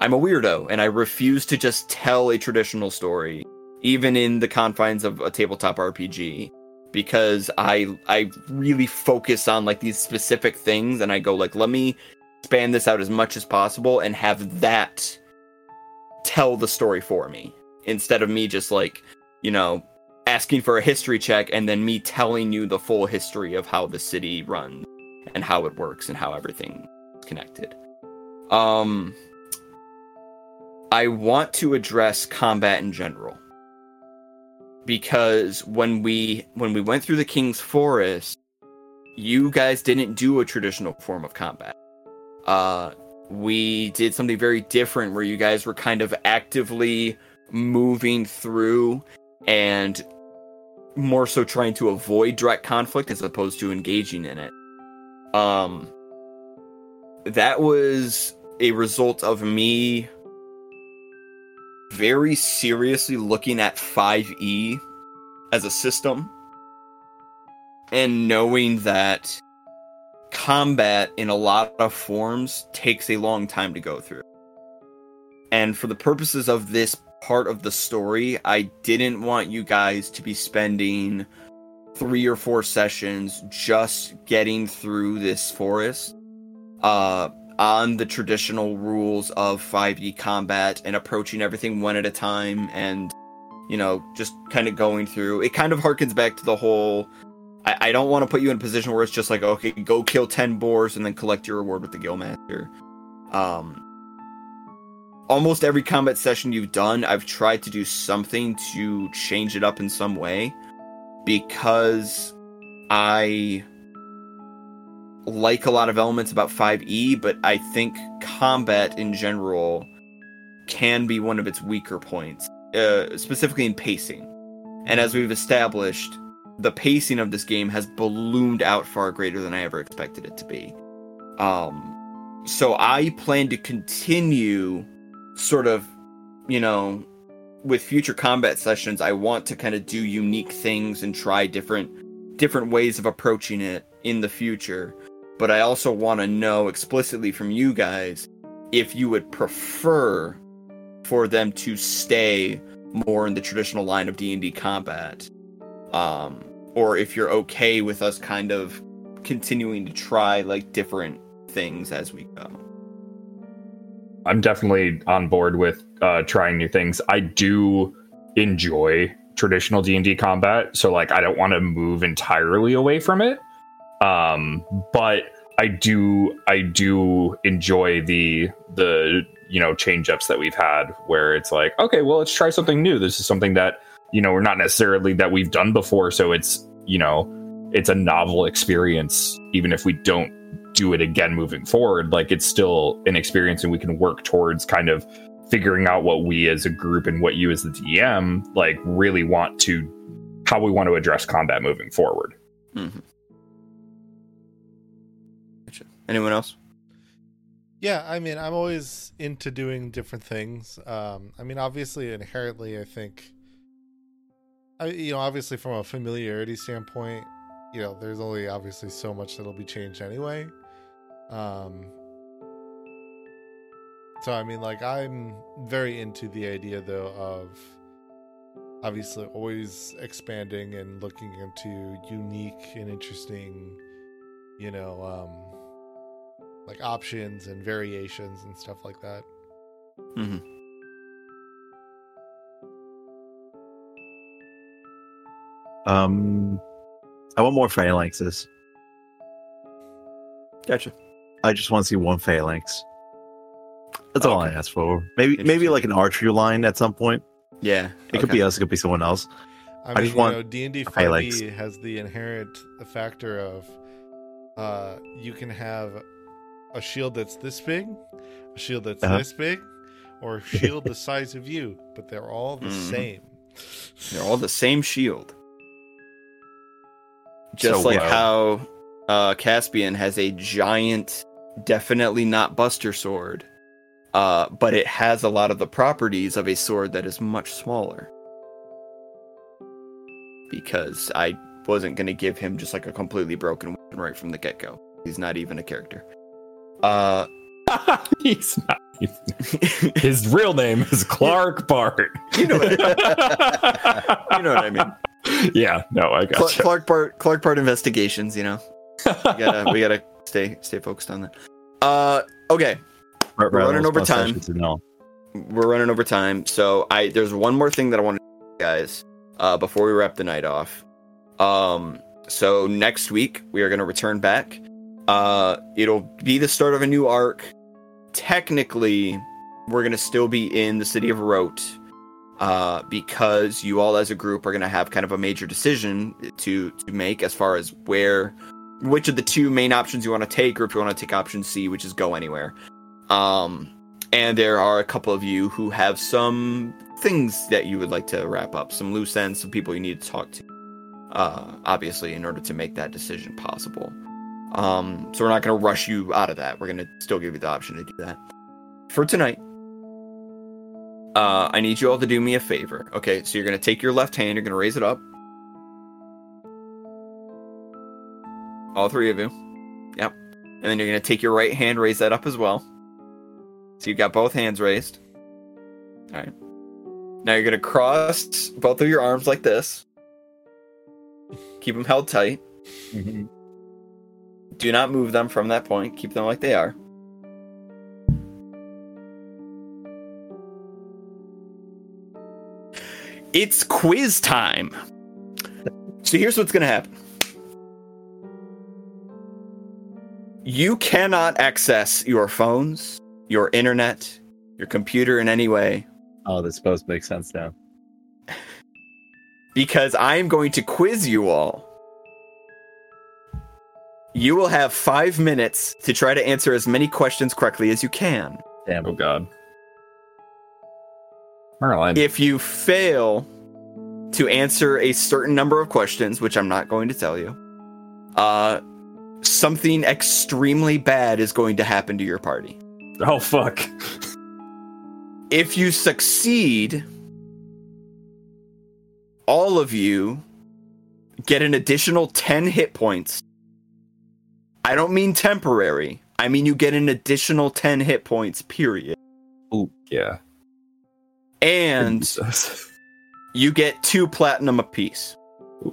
i'm a weirdo and i refuse to just tell a traditional story even in the confines of a tabletop rpg because i i really focus on like these specific things and i go like let me span this out as much as possible and have that tell the story for me instead of me just like you know asking for a history check and then me telling you the full history of how the city runs and how it works and how everything is connected. Um i want to address combat in general because when we when we went through the king's forest you guys didn't do a traditional form of combat. Uh we did something very different where you guys were kind of actively moving through and more so trying to avoid direct conflict as opposed to engaging in it. Um that was a result of me very seriously looking at 5e as a system and knowing that combat in a lot of forms takes a long time to go through. And for the purposes of this part of the story, I didn't want you guys to be spending three or four sessions just getting through this forest uh, on the traditional rules of 5e combat and approaching everything one at a time and, you know, just kind of going through. It kind of harkens back to the whole I, I don't want to put you in a position where it's just like, okay, go kill 10 boars and then collect your reward with the Guildmaster. Um, almost every combat session you've done, I've tried to do something to change it up in some way because I like a lot of elements about 5e, but I think combat in general can be one of its weaker points, uh, specifically in pacing. And as we've established, the pacing of this game has ballooned out far greater than I ever expected it to be. Um, so I plan to continue sort of, you know, with future combat sessions, I want to kind of do unique things and try different different ways of approaching it in the future. But I also want to know explicitly from you guys if you would prefer for them to stay more in the traditional line of D&D combat. Um or if you're okay with us kind of continuing to try like different things as we go. I'm definitely on board with uh, trying new things. I do enjoy traditional D&D combat, so like I don't want to move entirely away from it. Um, but I do I do enjoy the the you know change ups that we've had where it's like, okay, well, let's try something new. This is something that, you know, we're not necessarily that we've done before, so it's, you know, it's a novel experience even if we don't do it again moving forward like it's still an experience and we can work towards kind of figuring out what we as a group and what you as the dm like really want to how we want to address combat moving forward Mm-hmm. Anyone else? Yeah, I mean, I'm always into doing different things. Um, I mean, obviously, inherently, I think, I, you know, obviously from a familiarity standpoint, you know, there's only obviously so much that'll be changed anyway. Um, so I mean, like, I'm very into the idea though of obviously always expanding and looking into unique and interesting, you know, um, like options and variations and stuff like that. Mm-hmm. Um, I want more phalanxes. Gotcha. I just want to see one phalanx. That's all I Okay. ask for. Maybe maybe like an archery line at some point. Yeah. It could be us. It could be someone else. I, I mean, just want know, D and D highlights. has the inherent factor of uh, you can have a shield that's this big, a shield that's Uh-huh. this big, or a shield the size of you, but they're all the Mhm. same. They're all the same shield. Just So, like uh, how uh, Caspian has a giant, definitely not Buster sword, uh, but it has a lot of the properties of a sword that is much smaller. Because I wasn't going to give him just like a completely broken weapon right from the get go. He's not even a character. Uh, he's not his real name is clark bart you know, what, you know what I mean. yeah no i Cl- got Clark Part Clark Part Investigations. You know, we gotta we gotta stay stay focused on that. Uh, okay, We're running over time. We're running over time, so I there's one more thing that I want to guys uh, before we wrap the night off. Um, so next week we are gonna return back. Uh, it'll be the start of a new arc. Technically, we're gonna still be in the city of Wroat. Uh, because you all as a group are to have kind of a major decision to to make as far as where which of the two main options you want to take or if you want to take option C which is go anywhere um and there are a couple of you who have some things that you would like to wrap up some loose ends some people you need to talk to uh obviously in order to make that decision possible um so we're not going to rush you out of that we're going to still give you the option to do that for tonight uh, I need you all to do me a favor. Okay, so you're gonna take your left hand, you're gonna raise it up. All three of you. Yep. And then you're gonna take your right hand, raise that up as well. So you've got both hands raised. Alright. Now you're gonna cross both of your arms like this. Keep them held tight. Do not move them from that point. Keep them like they are. It's quiz time. So here's what's going to happen. You cannot access your phones, your internet, your computer in any way Oh, this supposed to make sense now. because I am going to quiz you all. You will have five minutes to try to answer as many questions correctly as you can. Damn. oh god Merlin. If you fail to answer a certain number of questions, which I'm not going to tell you, uh, something extremely bad is going to happen to your party. oh fuck If you succeed, all of you get an additional 10 hit points. I don't mean temporary. I mean you get an additional 10 hit points, period. Oh, yeah. And you get two platinum apiece.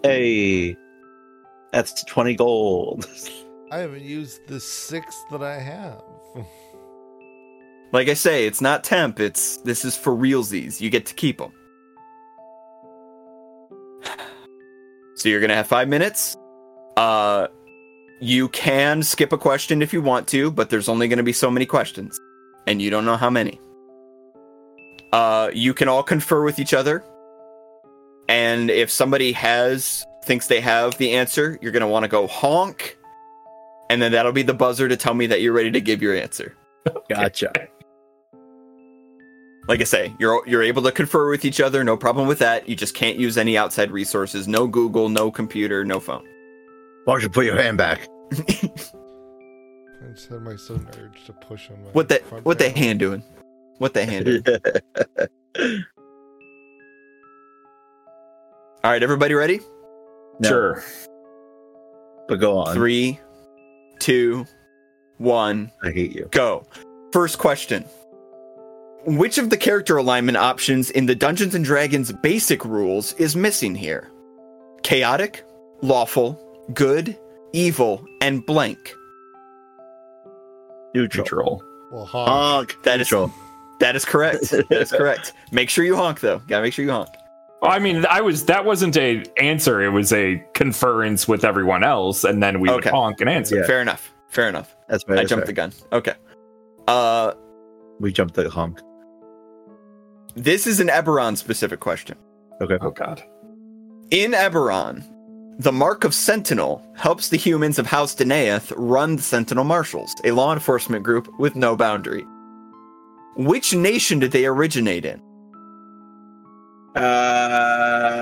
Hey, that's 20 gold. I haven't used the six that I have. Like I say, it's not temp, it's this is for realsies. You get to keep them. So you're going to have 5 minutes. Uh you can skip a question if you want to, but there's only going to be so many questions and you don't know how many. Uh you can all confer with each other. And if somebody has thinks they have the answer, you're going to want to go honk and then that'll be the buzzer to tell me that you're ready to give your answer. Gotcha. like I say, you're you're able to confer with each other, no problem with that. You just can't use any outside resources, no Google, no computer, no phone. Why don't you put your hand back? I just had my sudden urge to push on my. What the front what the panel. hand doing? What the hand doing? All right, everybody ready? No, Sure. But go on. Three, two, one, I hate you. go. First question. Which of the character alignment options in the Dungeons and Dragons basic rules is missing here? Chaotic, lawful, good, evil, and blank. Neutral. Neutral. Well, honk. Honk. That is Neutral. that is correct. That is correct. Make sure you honk though. Gotta make sure you honk. Well, I mean, I was that wasn't a answer. It was a conference with everyone else, and then we Okay. would honk and answer. Yeah. Fair enough. Fair enough. That's fair. I that's jumped fair. the gun. Okay. Uh We jumped the honk. this is an Eberron specific question. Okay. Oh God. In Eberron, the Mark of Sentinel helps the humans of House Deneith run the Sentinel Marshals, a law enforcement group with no boundary. Which nation did they originate in? Uh,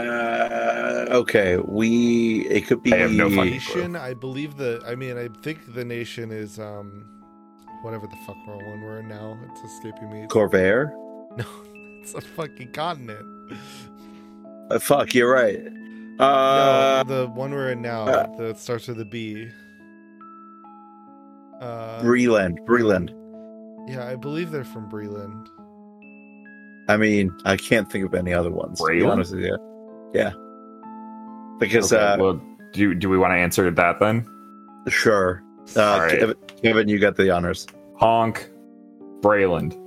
okay. We. It could be. I have no fucking- nation. I believe the. I mean, I think the nation is um, whatever the fuck we're one we're in now. It's escaping me. It's, Khorvaire. no, it's a fucking continent. Uh, fuck, you're right. Uh, no, the one we're in now uh, that starts with a B. Uh, Breland. Breland. yeah, I believe they're from Breland. I mean, I can't think of any other ones. To be Breland? honest with you. Yeah. Because, Okay, uh, well, do do we want to answer that then? sure. Uh, All right. Kevin, Kevin, you got the honors. Honk, Breland.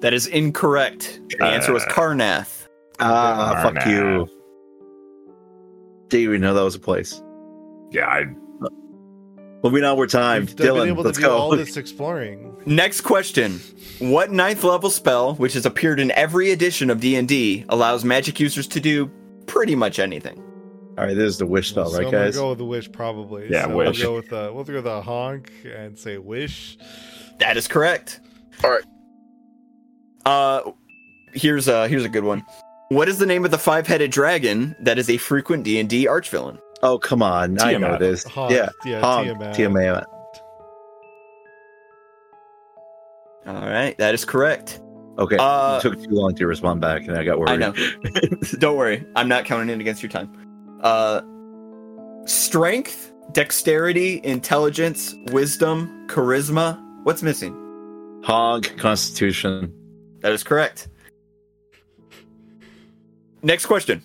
That is incorrect. The answer was Karrnath. Uh, Karrnath. Ah, fuck you. Didn't even know that was a place. Yeah, I, Moving on, we're time. We've been Dylan, able let's to do all this exploring. Next question. What ninth level spell, which has appeared in every edition of D&D, allows magic users to do pretty much anything? All right, this is the wish spell, So right, I'm gonna guys? go with the wish probably. Yeah, so wish. We'll go with the we'll go with the honk and say wish. That is correct. All right. Uh here's a here's a good one. What is the name of the five-headed dragon that is a frequent D&D archvillain? Oh, come on. I know Tiamat. this. Honk. Yeah. yeah, Honk. Tiamat. Tiamat. All right, that is correct. Okay. Uh, it took too long to respond back, and I got worried. I know. Don't worry, I'm not counting it against your time. Uh, strength, dexterity, intelligence, wisdom, charisma. What's missing? Honk, Constitution. That is correct. Next question.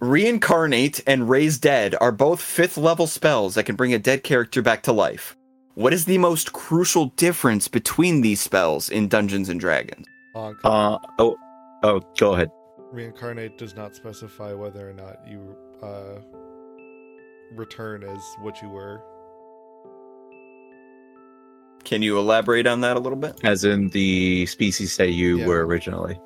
Reincarnate and Raise Dead are both fifth level spells that can bring a dead character back to life. What is the most crucial difference between these spells in Dungeons and Dragons? Honk. Uh oh, oh, go ahead. Reincarnate does not specify whether or not you uh, return as what you were. Can you elaborate on that a little bit? As in the species that you Yeah. were originally.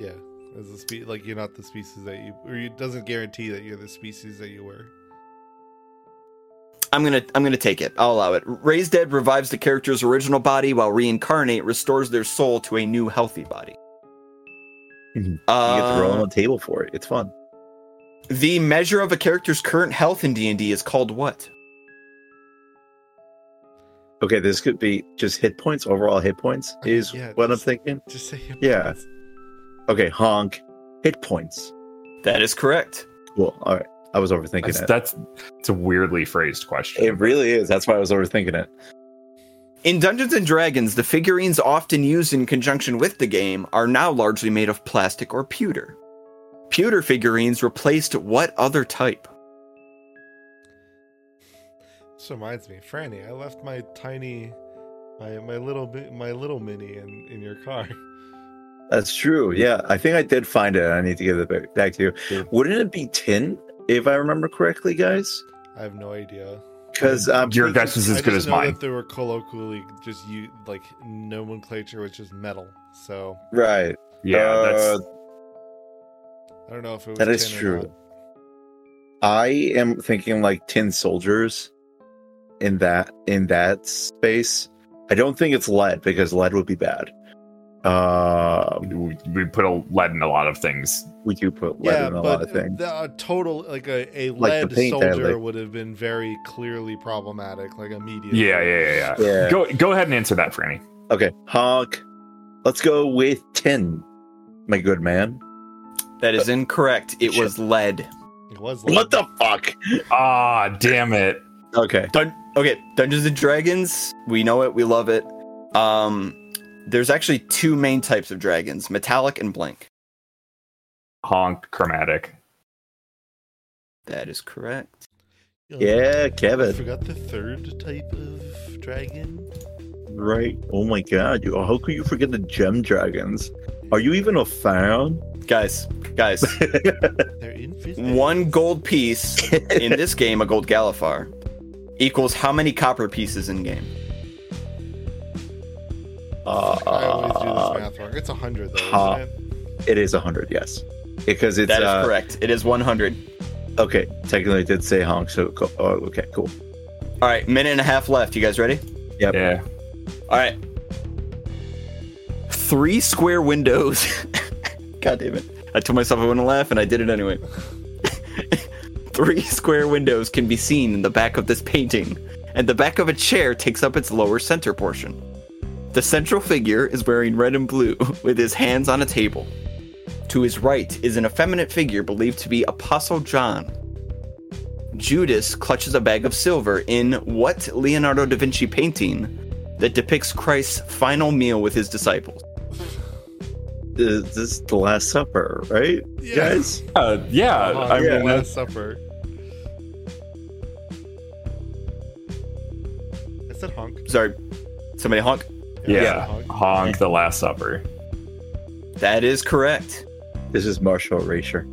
Yeah, as a spe- like you're not the species that you, or it doesn't guarantee that you're the species that you were. I'm gonna I'm gonna take it. I'll allow it. Raise Dead revives the character's original body, while Reincarnate restores their soul to a new healthy body. You Uh, get to roll on the table for it. It's fun. the measure of a character's current health in D&D is called what? Okay, this could be just hit points, overall hit points is yeah, what just- I'm thinking. Just say it. Yeah. Okay, honk, hit points. That is correct. Cool. All right. I was overthinking That's, it. that's it's a weirdly phrased question. It really is. That's why I was overthinking it. In Dungeons and Dragons, the figurines often used in conjunction with the game are now largely made of plastic or pewter. Pewter figurines replaced what other type? This reminds me, Franny. I left my tiny, my my little bi- my little mini in in your car. That's true. Yeah, I think I did find it. I need to give it back- back to you. Yeah. Wouldn't it be tin, if I remember correctly, guys? I have no idea. Because um, Your guess is I as good just as know mine. That they were colloquially just you like nomenclature, which is metal. So right. Yeah, Uh, that's I don't know if it was That is tin or true. not. I am thinking like tin soldiers in that in that space. I don't think it's lead because lead would be bad. Um, we, we put a lead in a lot of things. we do put lead Yeah, in a but lot of things. the, a total like a, a Like the lead paint there, soldier like- would have been very clearly problematic, like immediately. Yeah, yeah, yeah, yeah. Yeah. Go go ahead and answer that, Franny. Okay, honk. Let's go with tin, my good man. That is incorrect. It was lead. It was lead. What the fuck? Ah, damn it. Okay. Dun- okay, Dungeons and Dragons. We know it. We love it. Um, there's actually two main types of dragons: metallic and blank. Honk chromatic. That is correct. Oh, Yeah, I Kevin. forgot the third type of dragon. Right. Oh my god. You, how could you forget the gem dragons? Are you even a fan? Guys, guys, They're invisible. one gold piece in this game, a gold Galifar, equals how many copper pieces in game? Uh, I always do this math wrong. It's a hundred though, huh. isn't it? It is 100, yes. Because it's That is uh, correct. It is 100. okay. Technically, it did say honk, so co- oh, okay, cool. All right, minute and a half left. You guys ready? Yep. Yeah. All right. Three square windows. God damn it. I told myself I wouldn't laugh, and I did it anyway. Three square windows can be seen in the back of this painting, and the back of a chair takes up its lower center portion. The central figure is wearing red and blue, with his hands on a table. To his right is an effeminate figure believed to be Apostle John. Judas clutches a bag of silver in what Leonardo da Vinci painting that depicts Christ's final meal with his disciples. This this is the Last Supper, right, Yeah. guys? Uh, yeah. Uh-huh, I the mean, Last Supper. I said honk. Sorry, somebody honk. Yeah. I said honk. Honk the Last Supper. That is correct. This is martial erasure.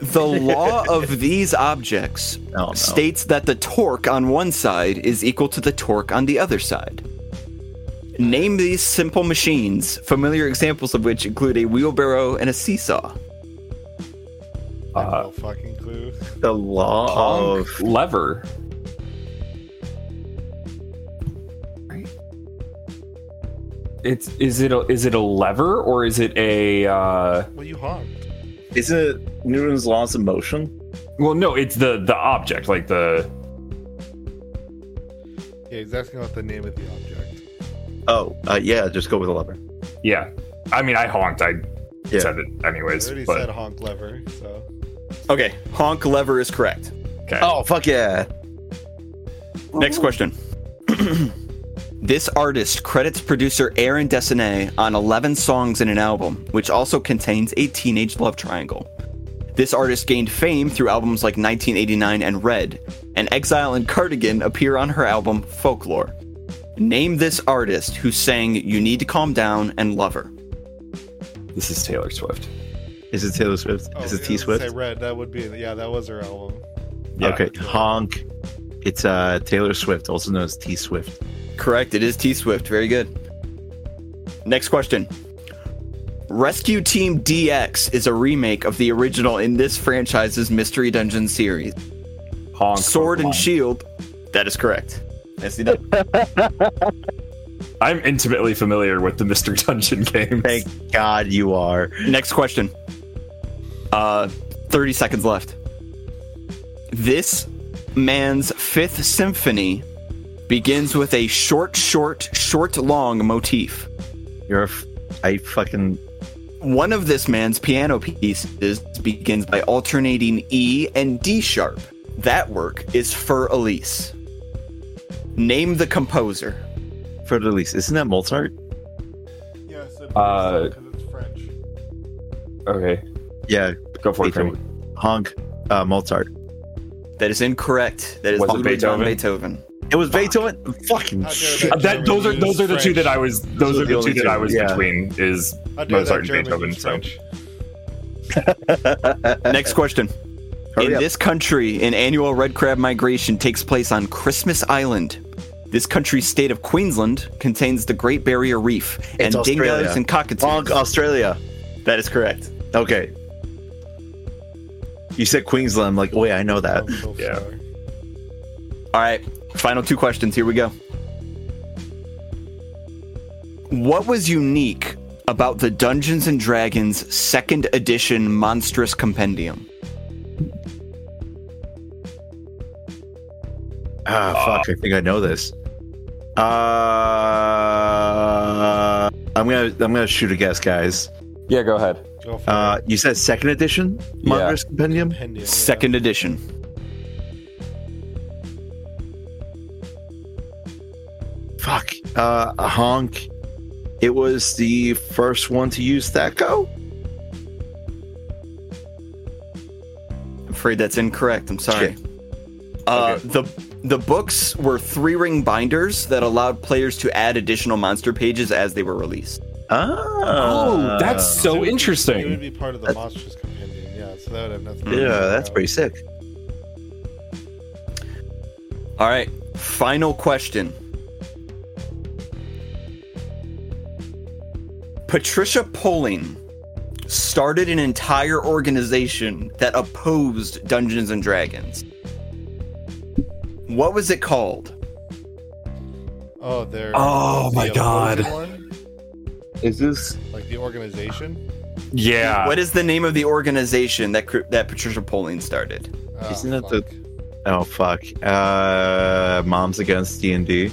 The law of these objects Oh no. states that the torque on one side is equal to the torque on the other side. Name these simple machines, familiar examples of which include a wheelbarrow and a seesaw. I have Uh, no fucking clue. the law Honk of lever. It's is it a is it a lever or is it a uh Well, you honked. isn't it Newton's laws of motion? well no it's the the object like the Yeah, he's asking about the name of the object. Oh, uh, yeah. Just go with a lever. yeah I mean I honked I Yeah. said it I anyways already but said honk lever, so Okay, honk lever is correct. okay Oh fuck yeah! Next question. this artist credits producer Aaron Dessner on 11 songs in an album, which also contains a teenage love triangle. This artist gained fame through albums like 1989 and Red, and Exile and Cardigan appear on her album Folklore. Name this artist who sang You Need to Calm Down and Lover. this is Taylor Swift Is it Taylor Swift? oh, is it yeah, T Swift? Say red. That would be. Yeah, that was her album. yeah Okay, honk. It's uh Taylor Swift, also known as T Swift. Correct, it is T Swift. Very good. Next question. Rescue Team DX is a remake of the original in this franchise's Mystery Dungeon series. honk Sword and Pokemon. Shield. That is correct. Done. I'm intimately familiar with the Mystery Dungeon games Thank God you are. Next question. Uh, 30 seconds left. This man's fifth symphony begins with a short, short, short, long motif. You're a f- I fucking One of this man's piano pieces begins by alternating E and D sharp. That work is Fur Elise. Name the composer. For the least, isn't that Mozart? Yes, Uh, because it's French. Okay, Yeah, go for it. Beethoven. Honk, uh, Mozart. That is incorrect. That is Was it Beethoven? Beethoven. It was Beethoven. Fucking shit. that those are those are the two that I was. Those are are the the only two that I was yeah. between. Is Mozart and German Beethoven, so- Next question. Hurry in up. this country, an annual red crab migration takes place on Christmas Island. This country's state of Queensland contains the Great Barrier Reef and It's dingoes and cockatoos. Honk, Australia. That is correct. Okay. You said Queensland. I'm like, oh wait, I know that. I'm so Yeah. All right, final two questions. Here we go. What was unique about the Dungeons and Dragons second edition Monstrous Compendium? Ah, fuck. I think I know this. Uh, I'm gonna I'm gonna shoot a guess, guys. yeah, go ahead. Go Uh, you said second edition, Monstrous Compendium. Compendium, yeah. Second edition. Fuck. Uh, honk. It was the first one to use THAC0. I'm afraid that's incorrect. I'm sorry. Uh, Okay. The the books were three ring binders that allowed players to add additional monster pages as they were released. Ah. Oh, that's So so it would be- It would interesting. be part of the That's- Monsters Compendium, yeah. So that would have nothing. Yeah, with that's that. pretty sick. All right, final question. Patricia Pulling started an entire organization that opposed Dungeons and Dragons. What was it called? Oh, they're. Oh the my opposing God. One? Is this? Like the organization? Yeah. What is the name of the organization that that Patricia Pulling started? Oh, Isn't that the- Oh fuck. Uh, Moms Against D and D.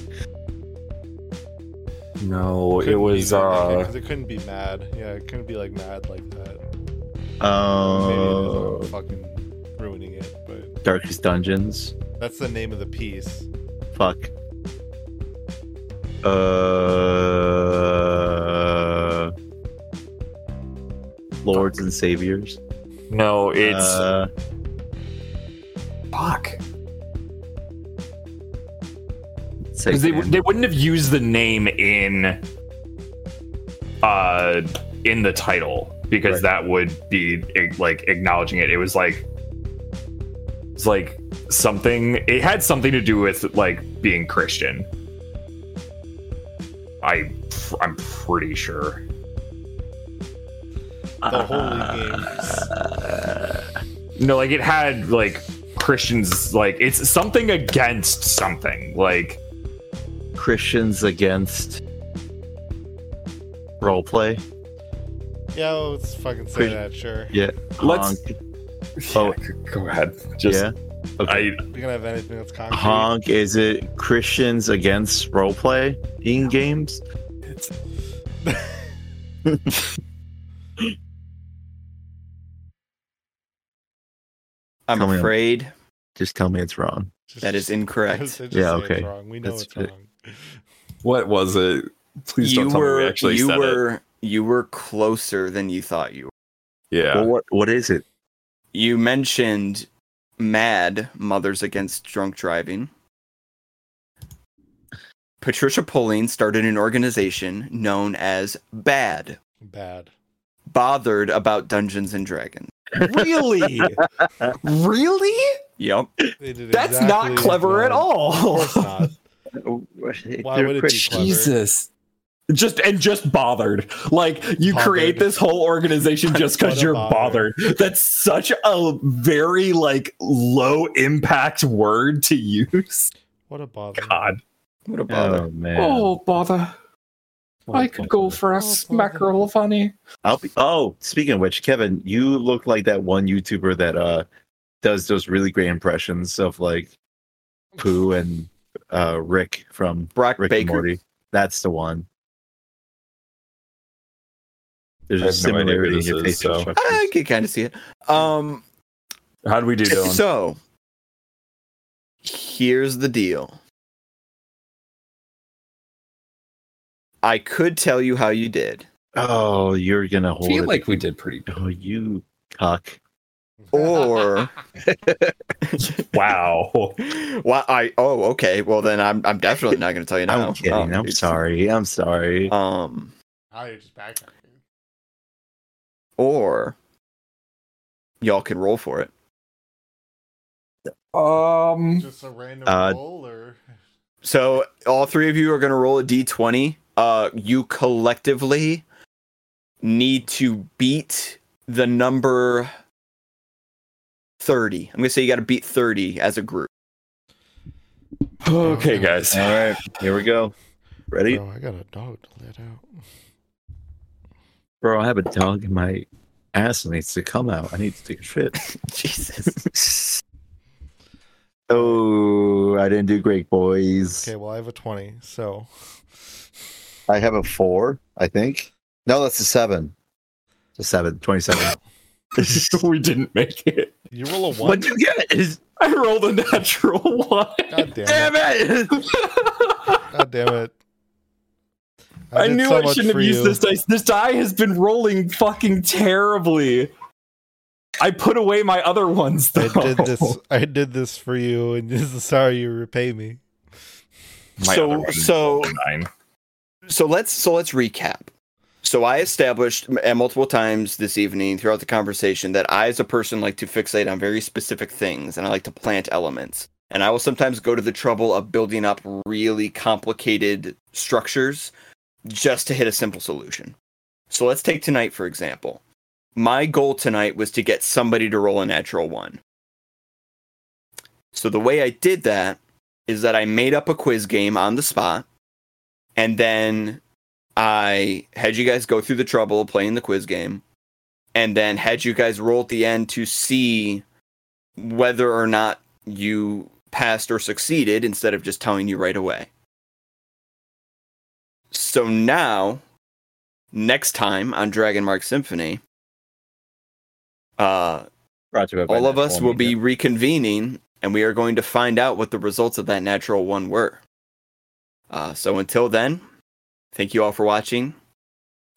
No, it Couldn't be was that, uh because it couldn't be mad. Yeah, it couldn't be like mad like that. Maybe it is Uh, fucking ruining it, but Darkest Dungeons. that's the name of the piece. Fuck. Uh, Lords and Saviors. no, it's Uh, fuck. Say Because they, they wouldn't have used the name in uh in the title because Right. that would be like acknowledging it. It was like it's like something it had something to do with like being Christian. I I'm pretty sure. The Holy Games. Uh, No, like it had like Christians like it's something against something. Like Christians against roleplay. Yeah, well, let's fucking say Pretty- that, sure. Yeah. Let's- Honk. oh, go ahead. Just yeah. Okay. I You're gonna have anything that's concrete. Honk. Is it Christians against roleplay in games? I'm Tell me- afraid Just tell me it's wrong. Just- that is incorrect. just say Yeah, it's okay. wrong. We know That's it's it. Wrong. What was it? Please you don't tell me were we actually you said it. were you were closer than you thought you were. Yeah. Well, what what is it? You mentioned MAD, Mothers Against Drunk Driving. Patricia Pulling started an organization known as BAD, Bad. bothered about Dungeons and Dragons. Really? really? Yep. That's exactly not clever at all. Of course not. Why would it be? Jesus. Just and just bothered. Like you Bothered. create this whole organization just because you're bother. bothered. That's such a very like low impact word to use. What a bother. God. What a bother. Oh man. Oh bother. What I a could go for a Oh, smackerel of honey. I'll be. Oh, speaking of which, Kevin, you look like that one YouTuber that uh does those really great impressions of like Pooh and uh Rick from Brock Rick and Baker. Morty. That's the one. There's I a have no similarity in your is, facial so- structure. I can kind of see it. Um, How do we do, Dylan? so here's the deal. I could tell you how you did, Oh, you're gonna I hold feel it. like we did pretty good. oh, you cock. Or wow. well, I oh okay. Well, then I'm I'm definitely not going to tell you now. I'm kidding. Um, I'm sorry. I'm sorry. Um, How you just back or y'all can roll for it. Um. Just a random Uh, roll or So all three of you are going to roll a d20. Uh, you collectively need to beat the number 30. I'm going to say you got to beat 30 as a group. Okay, guys. All right, here we go. Ready, Bro, I got a dog to let out. bro? I have a dog in my ass and needs to come out. I need to take a shit. Jesus. oh, I didn't do great, boys. Okay, well I have a twenty, so I have a four, I think. No, that's a seven. It's a seven, 27. we didn't make it. You roll a one. What'd you get? Is- I rolled a natural one. God damn Damn it! it! God damn it! I, did knew so I shouldn't have used you. this dice. This die has been rolling fucking terribly. I put away my other ones though. I did this. I did this for you, and this is how you repay me. My other so one so nine. so let's so let's recap. So I established at uh, multiple times this evening throughout the conversation that I, as a person, like to fixate on very specific things, and I like to plant elements. And I will sometimes go to the trouble of building up really complicated structures just to hit a simple solution. So let's take tonight for example. My goal tonight was to get somebody to roll a natural one. So the way I did that is that I made up a quiz game on the spot, and then I had you guys go through the trouble of playing the quiz game, and then had you guys roll at the end to see whether or not you passed or succeeded instead of just telling you right away. So now, next time on Dragon Mark Symphony, uh, Brought to you all of us will be reconvening and we are going to find out what the results of that natural one were. Uh, so until then, thank you all for watching.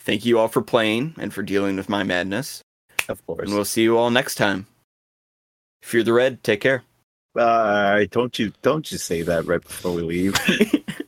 Thank you all for playing and for dealing with my madness. of course. And we'll see you all next time. Fear the Red, take care. Uh, don't you don't you say that right before we leave.